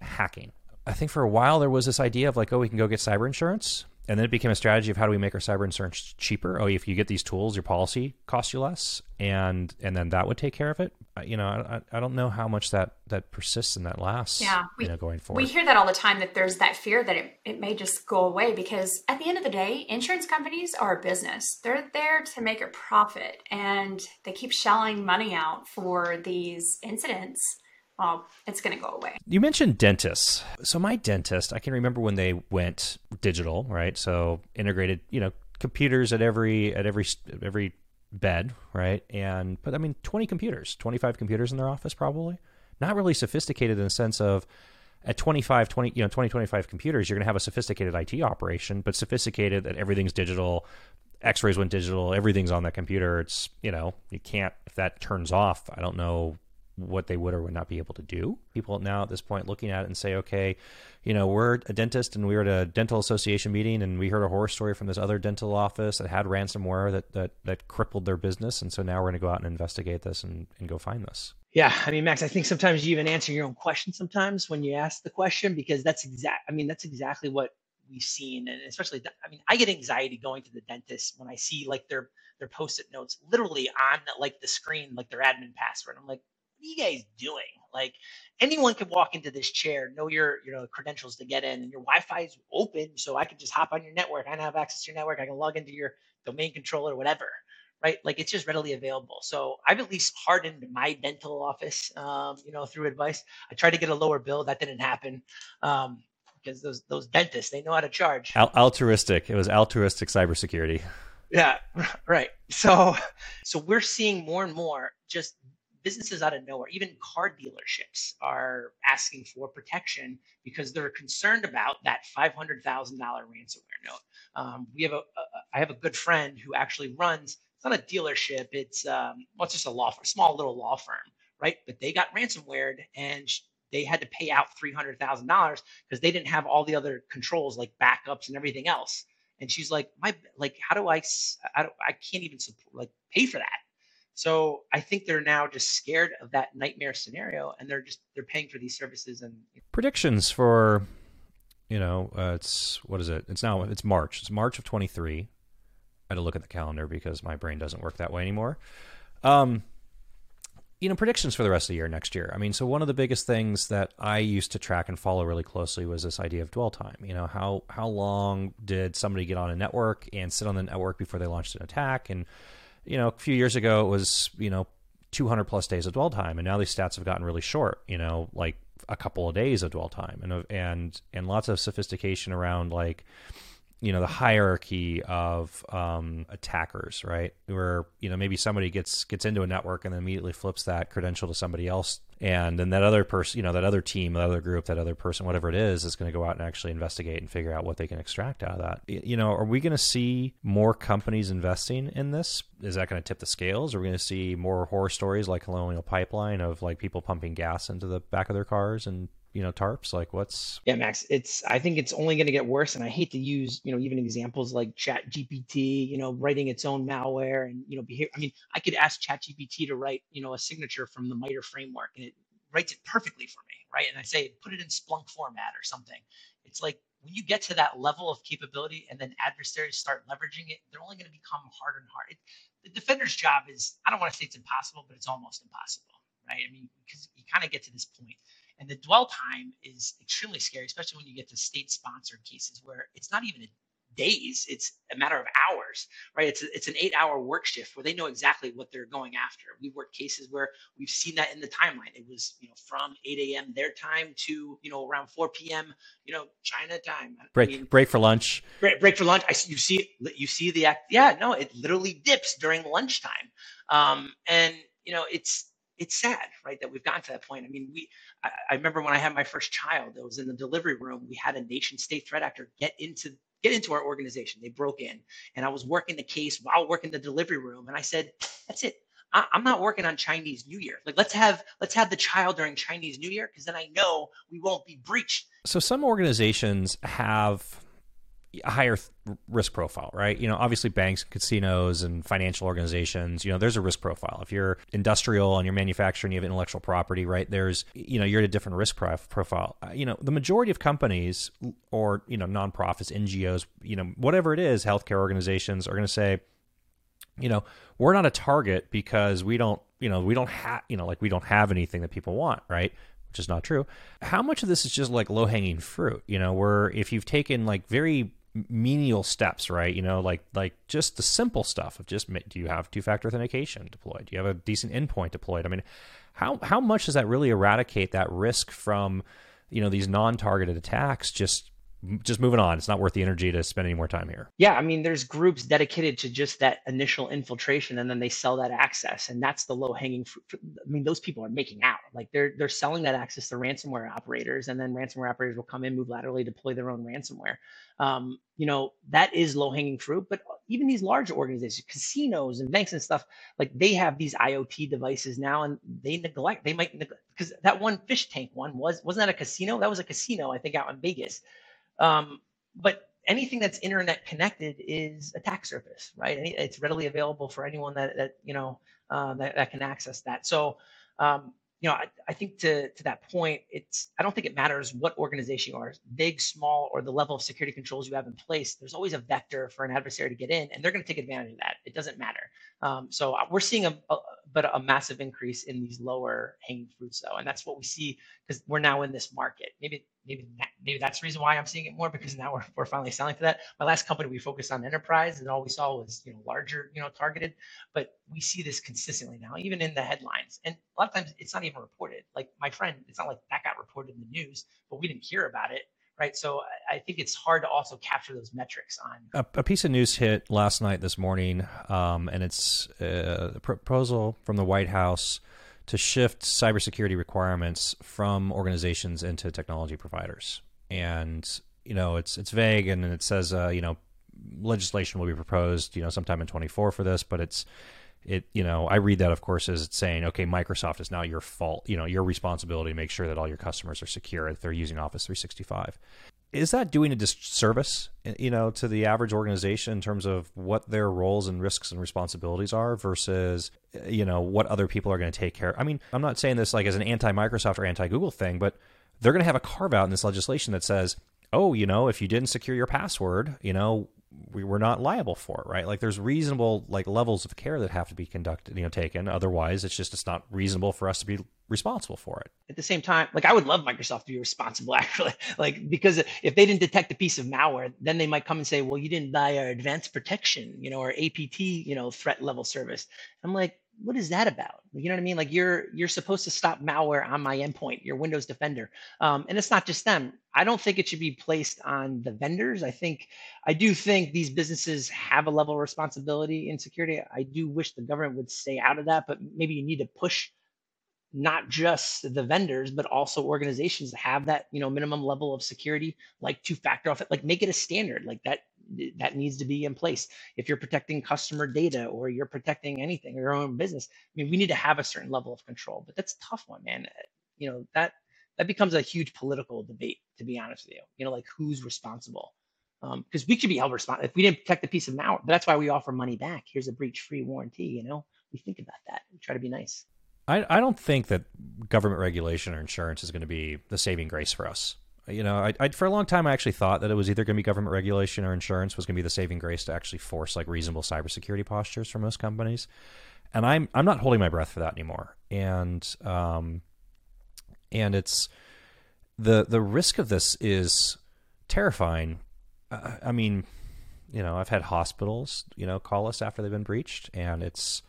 hacking. I think for a while there was this idea of like, oh, we can go get cyber insurance, and then it became a strategy of how do we make our cyber insurance cheaper? Oh, if you get these tools, your policy costs you less, and and then that would take care of it. You know, I, I don't know how much that that persists and that lasts. Yeah, we, you know, going forward. We hear that all the time that there's that fear that it, it may just go away because at the end of the day, insurance companies are a business. They're there to make a profit, and they keep shelling money out for these incidents well, it's going to go away. You mentioned dentists. So my dentist, I can remember when they went digital, right? So integrated, you know, computers at every at every every bed, right? And but I mean, 20 computers, 25 computers in their office probably. Not really sophisticated in the sense of at 25 20 you know 20 25 computers you're going to have a sophisticated IT operation but sophisticated that everything's digital x-rays went digital everything's on that computer it's you know you can't if that turns off i don't know what they would or would not be able to do. People now at this point looking at it and say, okay, you know, we're a dentist and we were at a dental association meeting and we heard a horror story from this other dental office that had ransomware that that, that crippled their business. And so now we're going to go out and investigate this and, and go find this. Yeah, I mean, Max, I think sometimes you even answer your own question sometimes when you ask the question because that's exact. I mean, that's exactly what we've seen, and especially, I mean, I get anxiety going to the dentist when I see like their their post-it notes literally on like the screen, like their admin password. I'm like, are you guys doing? Like anyone can walk into this chair, know your you know credentials to get in, and your Wi-Fi is open, so I can just hop on your network. I have access to your network. I can log into your domain controller, whatever. Right, like it's just readily available. So I've at least hardened my dental office, um, you know, through advice. I tried to get a lower bill, that didn't happen. Um, because those those dentists they know how to charge. Al- altruistic. It was altruistic cybersecurity. Yeah, right. So so we're seeing more and more just businesses out of nowhere, even car dealerships are asking for protection because they're concerned about that $500,000 ransomware note. Um, we have a, a, I have a good friend who actually runs, it's not a dealership, it's, um, well, it's just a law firm, small little law firm, right? But they got ransomware and they had to pay out $300,000 because they didn't have all the other controls like backups and everything else. And she's like, my, like, how do I, I, don't, I can't even support, like pay for that so I think they're now just scared of that nightmare scenario, and they're just they're paying for these services. And predictions for, you know, uh, it's what is it? It's now it's March. It's March of twenty three. I had to look at the calendar because my brain doesn't work that way anymore. Um, you know, predictions for the rest of the year next year. I mean, so one of the biggest things that I used to track and follow really closely was this idea of dwell time. You know, how how long did somebody get on a network and sit on the network before they launched an attack and you know, a few years ago it was, you know, 200 plus days of dwell time, and now these stats have gotten really short. You know, like a couple of days of dwell time, and and and lots of sophistication around like, you know, the hierarchy of um, attackers, right? Where you know maybe somebody gets gets into a network and then immediately flips that credential to somebody else and then that other person you know that other team that other group that other person whatever it is is going to go out and actually investigate and figure out what they can extract out of that. You know are we going to see more companies investing in this? Is that going to tip the scales? Are we going to see more horror stories like colonial pipeline of like people pumping gas into the back of their cars and you know tarps? Like what's yeah max it's i think it's only going to get worse and i hate to use you know even examples like chat gpt you know writing its own malware and you know behavior i mean i could ask chat gpt to write you know a signature from the MITRE framework and it writes it perfectly for me right? And i say put it in splunk format or something. It's like when you get to that level of capability and then adversaries start leveraging it they're only going to become harder and harder. The defender's job is i don't want to say it's impossible but it's almost impossible right? I mean because you kind of get to this point and the dwell time is extremely scary, especially when you get to state sponsored cases where it's not even days, it's a matter of hours, right? It's, a, it's an eight hour work shift where they know exactly what they're going after. We've worked cases where we've seen that in the timeline. It was, you know, from 8 a.m. their time to, you know, around 4 p.m., you know, China time. Break, I mean, break for lunch. Break, break for lunch. I, you see, you see the act. Yeah, no, it literally dips during lunchtime. Um, and, you know, it's, it's sad, right, that we've gotten to that point. I mean, we, I, I remember when I had my first child, it was in the delivery room. We had a nation state threat actor get into get into our organization. They broke in, and I was working the case while working the delivery room, and I said, "That's it. I, am not working on Chinese New Year. Like, let's have let's have the child during Chinese New Year because then I know we won't be breached." So some organizations have a higher risk profile, right? You know, obviously banks, casinos, and financial organizations, you know, there's a risk profile. If you're industrial and you're manufacturing, you have intellectual property, right? There's, you know, you're at a different risk profile. Uh, you know, the majority of companies or, you know, nonprofits, NGOs, you know, whatever it is, healthcare organizations are going to say, you know, we're not a target because we don't, you know, we don't have, you know, like we don't have anything that people want, right? Which is not true. How much of this is just like low hanging fruit? You know, where if you've taken like very menial steps, right? You know, like like just the simple stuff of just do you have two factor authentication deployed? Do you have a decent endpoint deployed? I mean, how how much does that really eradicate that risk from you know these non targeted attacks? Just just moving on. It's not worth the energy to spend any more time here. Yeah, I mean, there's groups dedicated to just that initial infiltration, and then they sell that access, and that's the low hanging fruit. I mean, those people are making out. Like they're they're selling that access to ransomware operators, and then ransomware operators will come in, move laterally, deploy their own ransomware. Um, you know, that is low hanging fruit. But even these large organizations, casinos and banks and stuff, like they have these IoT devices now, and they neglect. They might because that one fish tank one was wasn't that a casino? That was a casino, I think, out in Vegas um, but anything that's internet connected is a attack surface, right? It's readily available for anyone that, that you know uh, that, that can access that. So um, you know, I, I think to to that point, it's I don't think it matters what organization you are, big, small, or the level of security controls you have in place. There's always a vector for an adversary to get in, and they're going to take advantage of that. It doesn't matter. Um, so uh, we're seeing a, a but a massive increase in these lower hanging fruits, though, and that's what we see because we're now in this market. Maybe maybe maybe that's the reason why I'm seeing it more because now we're, we're finally selling to that. My last company we focused on enterprise, and all we saw was you know larger, you know, targeted. But we see this consistently now, even in the headlines, and a lot of times it's not even reported. Like my friend, it's not like that got reported in the news, but we didn't hear about it right? So I think it's hard to also capture those metrics on. A, a piece of news hit last night, this morning, um, and it's uh, a proposal from the White House to shift cybersecurity requirements from organizations into technology providers. And you know, it's it's vague, and it says uh, you know legislation will be proposed, you know, sometime in 24 for this, but it's it you know i read that of course as it's saying okay microsoft is now your fault. You know your responsibility to make sure that all your customers are secure if they're using office 365 is that doing a disservice eh, you know to the average organization in terms of what their roles and risks and responsibilities are versus eh, you know what other people are going to take care i mean i'm not saying this like as an anti-microsoft or anti-google thing but they're going to have a carve out in this legislation that says oh you know if you didn't secure your password you know we were not liable for, right? Like there's reasonable like levels of care that have to be conducted, you know, taken. Otherwise, it's just it's not reasonable for us to be responsible for it. At the same time, like I would love Microsoft to be responsible actually, like because if they didn't detect a piece of malware, then they might come and say, well, you didn't buy our advanced protection, you know, or APT, you know, threat level service. I'm like, what is that about? You know what I mean? Like you're you're supposed to stop malware on my endpoint, your Windows Defender, um, and it's not just them. I don't think it should be placed on the vendors. I think I do think these businesses have a level of responsibility in security. I do wish the government would stay out of that, but maybe you need to push not just the vendors but also organizations to have that you know minimum level of security like two factor off it like make it a standard like that that needs to be in place if you're protecting customer data or you're protecting anything or your own business i mean we need to have a certain level of control but that's tough one man you know that that becomes a huge political debate to be honest with you you know like who's responsible because um, we should be held responsible if we didn't protect a piece of malware. That's why we offer money back. Here's a breach-free warranty. You know, we think about that. We try to be nice. I, I don't think that government regulation or insurance is going to be the saving grace for us. You know, I, I, for a long time I actually thought that it was either going to be government regulation or insurance was going to be the saving grace to actually force like reasonable cybersecurity postures for most companies. And I'm I'm not holding my breath for that anymore. And um, and it's the the risk of this is terrifying. I mean, you know, I've had hospitals, you know, call us after they've been breached, and it's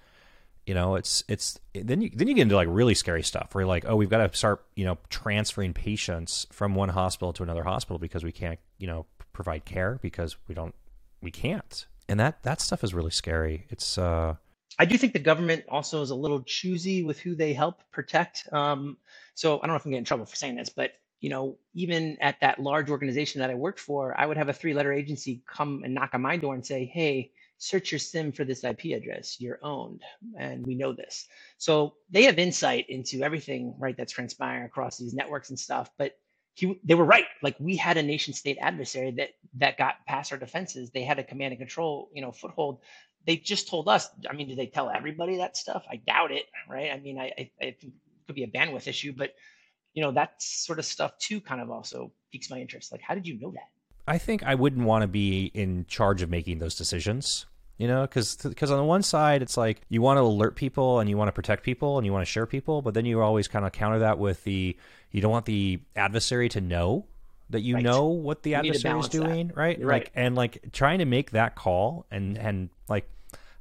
you know it's it's then you then you get into like really scary stuff where you're like oh we've got to start you know transferring patients from one hospital to another hospital because we can't you know provide care because we don't we can't and that that stuff is really scary it's uh I do think the government also is a little choosy with who they help protect. Um, so I don't know if I'm getting in trouble for saying this, but you know, even at that large organization that I worked for, I would have a three-letter agency come and knock on my door and say, "Hey, search your SIEM for this IP address. You're owned, and we know this." So they have insight into everything, right? That's transpiring across these networks and stuff. But he, they were right. Like we had a nation state adversary that that got past our defenses. They had a command and control, you know, foothold. They just told us. I mean, did they tell everybody that stuff? I doubt it, right? I mean, I, I, I it could be a bandwidth issue, but you know, that sort of stuff too kind of also piques my interest. Like, how did you know that? I think I wouldn't want to be in charge of making those decisions. You know, because because on the one side, it's like you want to alert people and you want to protect people and you want to share people, but then you always kind of counter that with the you don't want the adversary to know that you right. know what the adversary is doing, that. right? right? Like and like trying to make that call and and like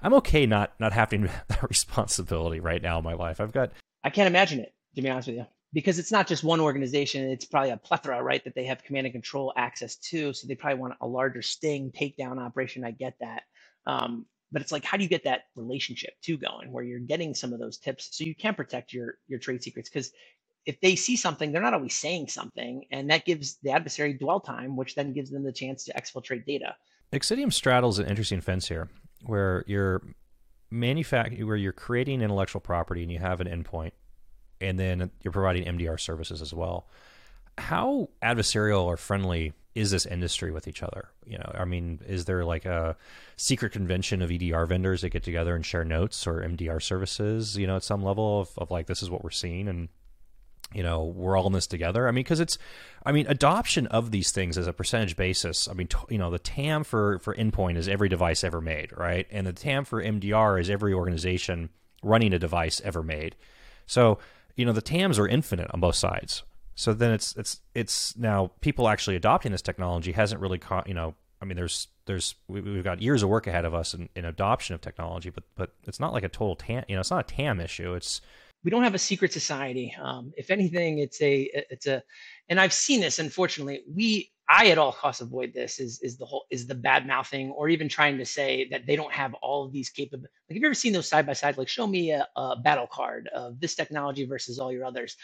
I'm okay not not having that responsibility right now in my life. I've got I can't imagine it to be honest with you because it's not just one organization it's probably a plethora right that they have command and control access to so they probably want a larger sting takedown operation i get that um, but it's like how do you get that relationship too going where you're getting some of those tips so you can protect your your trade secrets because if they see something they're not always saying something and that gives the adversary dwell time which then gives them the chance to exfiltrate data Xcitium straddles an interesting fence here where you're manufact where you're creating intellectual property and you have an endpoint and then you're providing MDR services as well. How adversarial or friendly is this industry with each other? You know, I mean, is there like a secret convention of EDR vendors that get together and share notes or MDR services? You know, at some level of, of like this is what we're seeing and you know we're all in this together i mean because it's i mean adoption of these things as a percentage basis i mean t- you know the tam for for endpoint is every device ever made right and the tam for mdr is every organization running a device ever made so you know the TAMs are infinite on both sides. So then it's it's it's now people actually adopting this technology hasn't really caught you know I mean there's there's we, have got years of work ahead of us in, in adoption of technology, but but it's not like a total TAM you know it's not a TAM issue. It's we don't have a secret society. Um, if anything, it's a it's a, and I've seen this. Unfortunately, we I at all costs avoid this is is the whole is the bad mouthing or even trying to say that they don't have all of these capabilities. Like, have you ever seen those side by side? Like, show me a, a battle card of this technology versus all your others.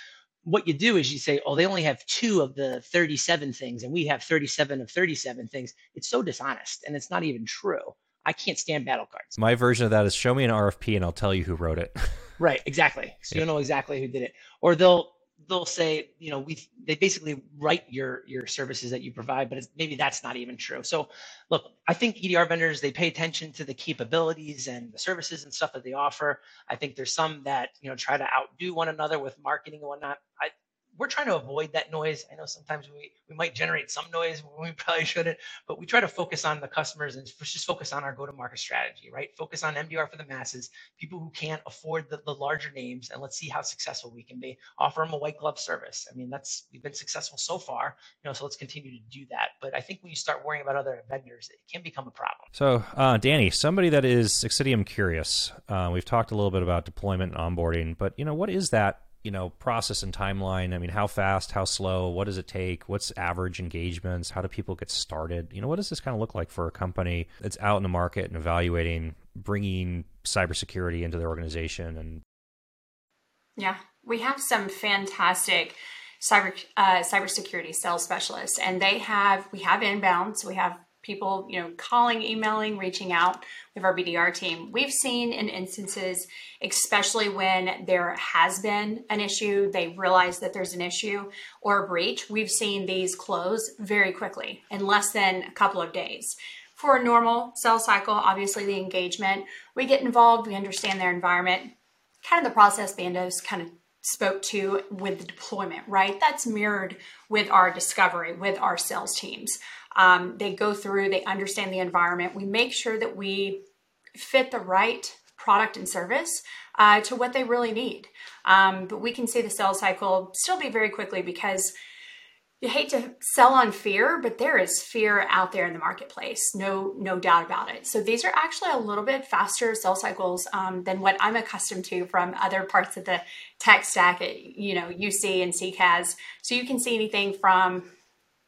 What you do is you say, oh, they only have two of the 37 things, and we have 37 of 37 things. It's so dishonest, and it's not even true. I can't stand battle cards. My version of that is show me an RFP, and I'll tell you who wrote it. right, exactly. So yeah. you know exactly who did it. Or they'll they'll say, you know, we they basically write your your services that you provide, but maybe that's not even true. So, look, I think EDR vendors they pay attention to the capabilities and the services and stuff that they offer. I think there's some that you know try to outdo one another with marketing and whatnot. I we're trying to avoid that noise. I know sometimes we, we might generate some noise when we probably shouldn't, but we try to focus on the customers and just focus on our go-to-market strategy, right? Focus on MDR for the masses, people who can't afford the, the larger names, and let's see how successful we can be. Offer them a white glove service. I mean, that's we've been successful so far, you know. So let's continue to do that. But I think when you start worrying about other vendors, it can become a problem. So, uh, Dani, somebody that is Xcitium curious, uh, we've talked a little bit about deployment and onboarding, but you know, what is that you know process and timeline. I mean how fast how slow what does it take? What's average engagements? How do people get started? You know what does this kind of look like for a company that's out in the market and evaluating bringing cybersecurity into their organization and yeah we have some fantastic cyber uh, cybersecurity sales specialists and they have we have inbound so we have people, you know, calling, emailing, reaching out with our BDR team. We've seen in instances, especially when there has been an issue, they realize that there's an issue or a breach, we've seen these close very quickly in less than a couple of days. For a normal sales cycle, obviously the engagement, we get involved, we understand their environment, kind of the process Bandos kind of spoke to with the deployment, right? That's mirrored with our discovery, with our sales teams. Um, they go through, they understand the environment. We make sure that we fit the right product and service uh, to what they really need. Um, but we can see the sales cycle still be very quickly because you hate to sell on fear, but there is fear out there in the marketplace. No, no doubt about it. So these are actually a little bit faster sales cycles um, than what I'm accustomed to from other parts of the tech stack at you know UC and CCaaS. So you can see anything from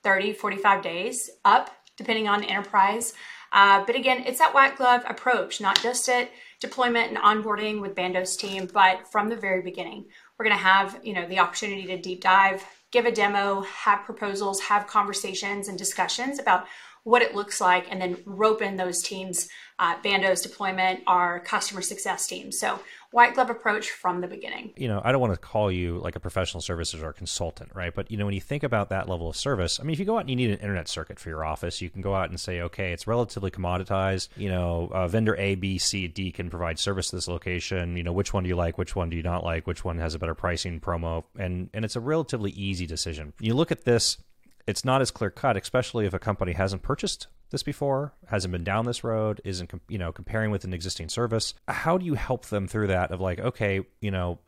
30, 45 days up, depending on the enterprise. Uh, but again, it's that white glove approach, not just at deployment and onboarding with Bandos' team, but from the very beginning, we're going to have you know the opportunity to deep dive, give a demo, have proposals, have conversations and discussions about what it looks like, and then rope in those teams, uh, Bandos' deployment, our customer success team. So white glove approach from the beginning. You know, I don't want to call you like a professional services or consultant, right? But you know, when you think about that level of service, I mean, if you go out and you need an internet circuit for your office, you can go out and say, okay, it's relatively commoditized. You know, uh, vendor A, B, C, D can provide service to this location. You know, which one do you like? Which one do you not like? Which one has a better pricing promo? And and it's a relatively easy decision. You look at this it's not as clear cut, especially if a company hasn't purchased this before, hasn't been down this road, isn't you know comparing with an existing service. How do you help them through that? Of like, okay, you know,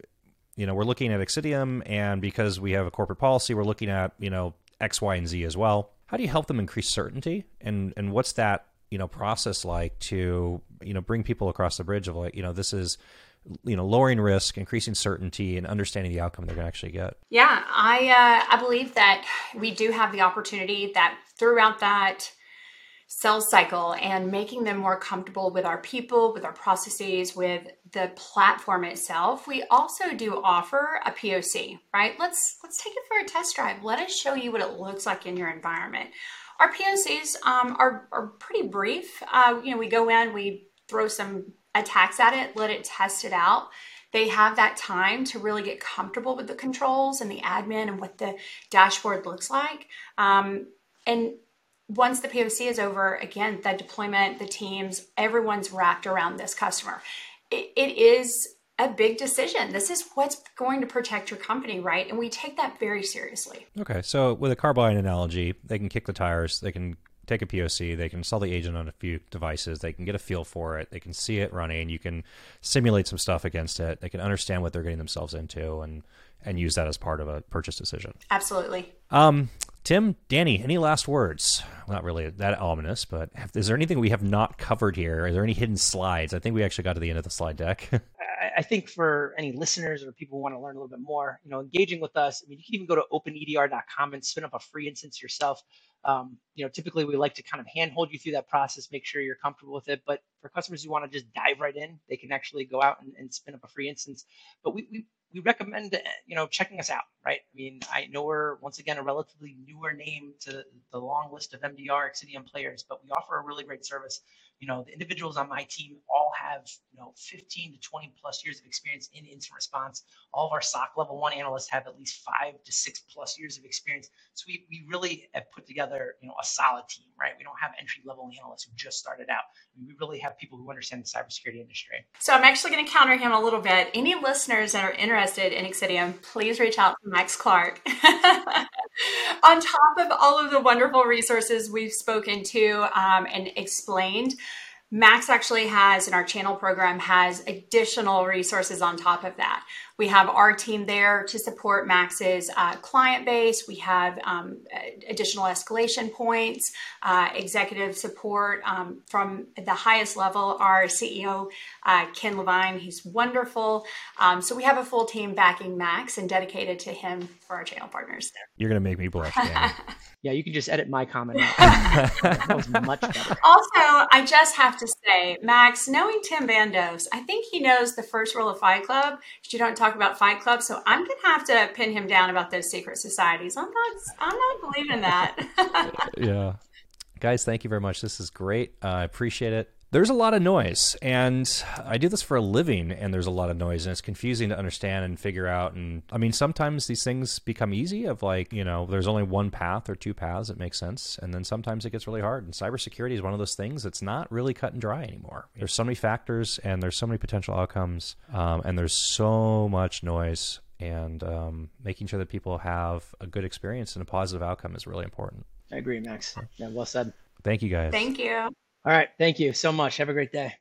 you know, we're looking at Xcitium, and because we have a corporate policy, we're looking at you know X, Y, and Z as well. How do you help them increase certainty, and and what's that you know process like to you know bring people across the bridge of like you know this is you know lowering risk increasing certainty and understanding the outcome they're going to actually get yeah i uh, i believe that we do have the opportunity that throughout that sales cycle and making them more comfortable with our people with our processes with the platform itself we also do offer a poc right let's let's take it for a test drive let us show you what it looks like in your environment our pocs um, are, are pretty brief uh, you know we go in we throw some attacks at it, let it test it out. They have that time to really get comfortable with the controls and the admin and what the dashboard looks like. Um, and once the POC is over, again, the deployment, the teams, everyone's wrapped around this customer. it, it is a big decision. This is what's going to protect your company, right? And we take that very seriously. Okay. So, with a car buying analogy, they can kick the tires, they can take a POC, they can sell the agent on a few devices, they can get a feel for it, they can see it running, you can simulate some stuff against it, they can understand what they're getting themselves into and and use that as part of a purchase decision. Absolutely. Um, Tim, Dani, any last words? Not really that ominous, but is there anything we have not covered here? Are there any hidden slides? I think we actually got to the end of the slide deck. I think for any listeners or people who want to learn a little bit more, you know, engaging with us, I mean, you can even go to openedr.com and spin up a free instance yourself. Um, you know, typically we like to kind of handhold you through that process, make sure you're comfortable with it. But for customers who want to just dive right in, they can actually go out and, and spin up a free instance. But we, we we recommend you know checking us out right i mean i know we're once again a relatively newer name to the long list of mdr exidium players but we offer a really great service you know the individuals on my team all have you know 15 to 20 plus years of experience in incident response. All of our soc level one analysts have at least five to six plus years of experience. So we, we really have put together you know a solid team right? We don't have entry level analysts who just started out. We really have people who understand the cybersecurity industry. So i'm actually going to counter him a little bit. Any listeners that are interested in Xcitium please reach out to max clark. On top of all of the wonderful resources we've spoken to um, and explained Max actually has in our channel program has additional resources on top of that. We have our team there to support Max's uh, client base. We have um, additional escalation points, uh, executive support um, from the highest level. Our CEO, uh, Ken Levine, he's wonderful. Um, so we have a full team backing Max and dedicated to him for our channel partners. You're going to make me blush. Yeah, you can just edit my comment. that was much better. Also, I just have to say, Max, knowing Tim Bandos, I think he knows the first rule of Fight Club. You don't talk about Fight Club, so I'm gonna have to pin him down about those secret societies. I'm not, I'm not believing that. yeah, guys, thank you very much. This is great. I appreciate it there's a lot of noise and i do this for a living and there's a lot of noise and it's confusing to understand and figure out and i mean sometimes these things become easy of like you know there's only one path or two paths that make sense and then sometimes it gets really hard and cybersecurity is one of those things that's not really cut and dry anymore. There's so many factors and there's so many potential outcomes um, and there's so much noise and um, making sure that people have a good experience and a positive outcome is really important. I agree max. Yeah well said. Thank you guys. Thank you all right. Thank you so much. Have a great day.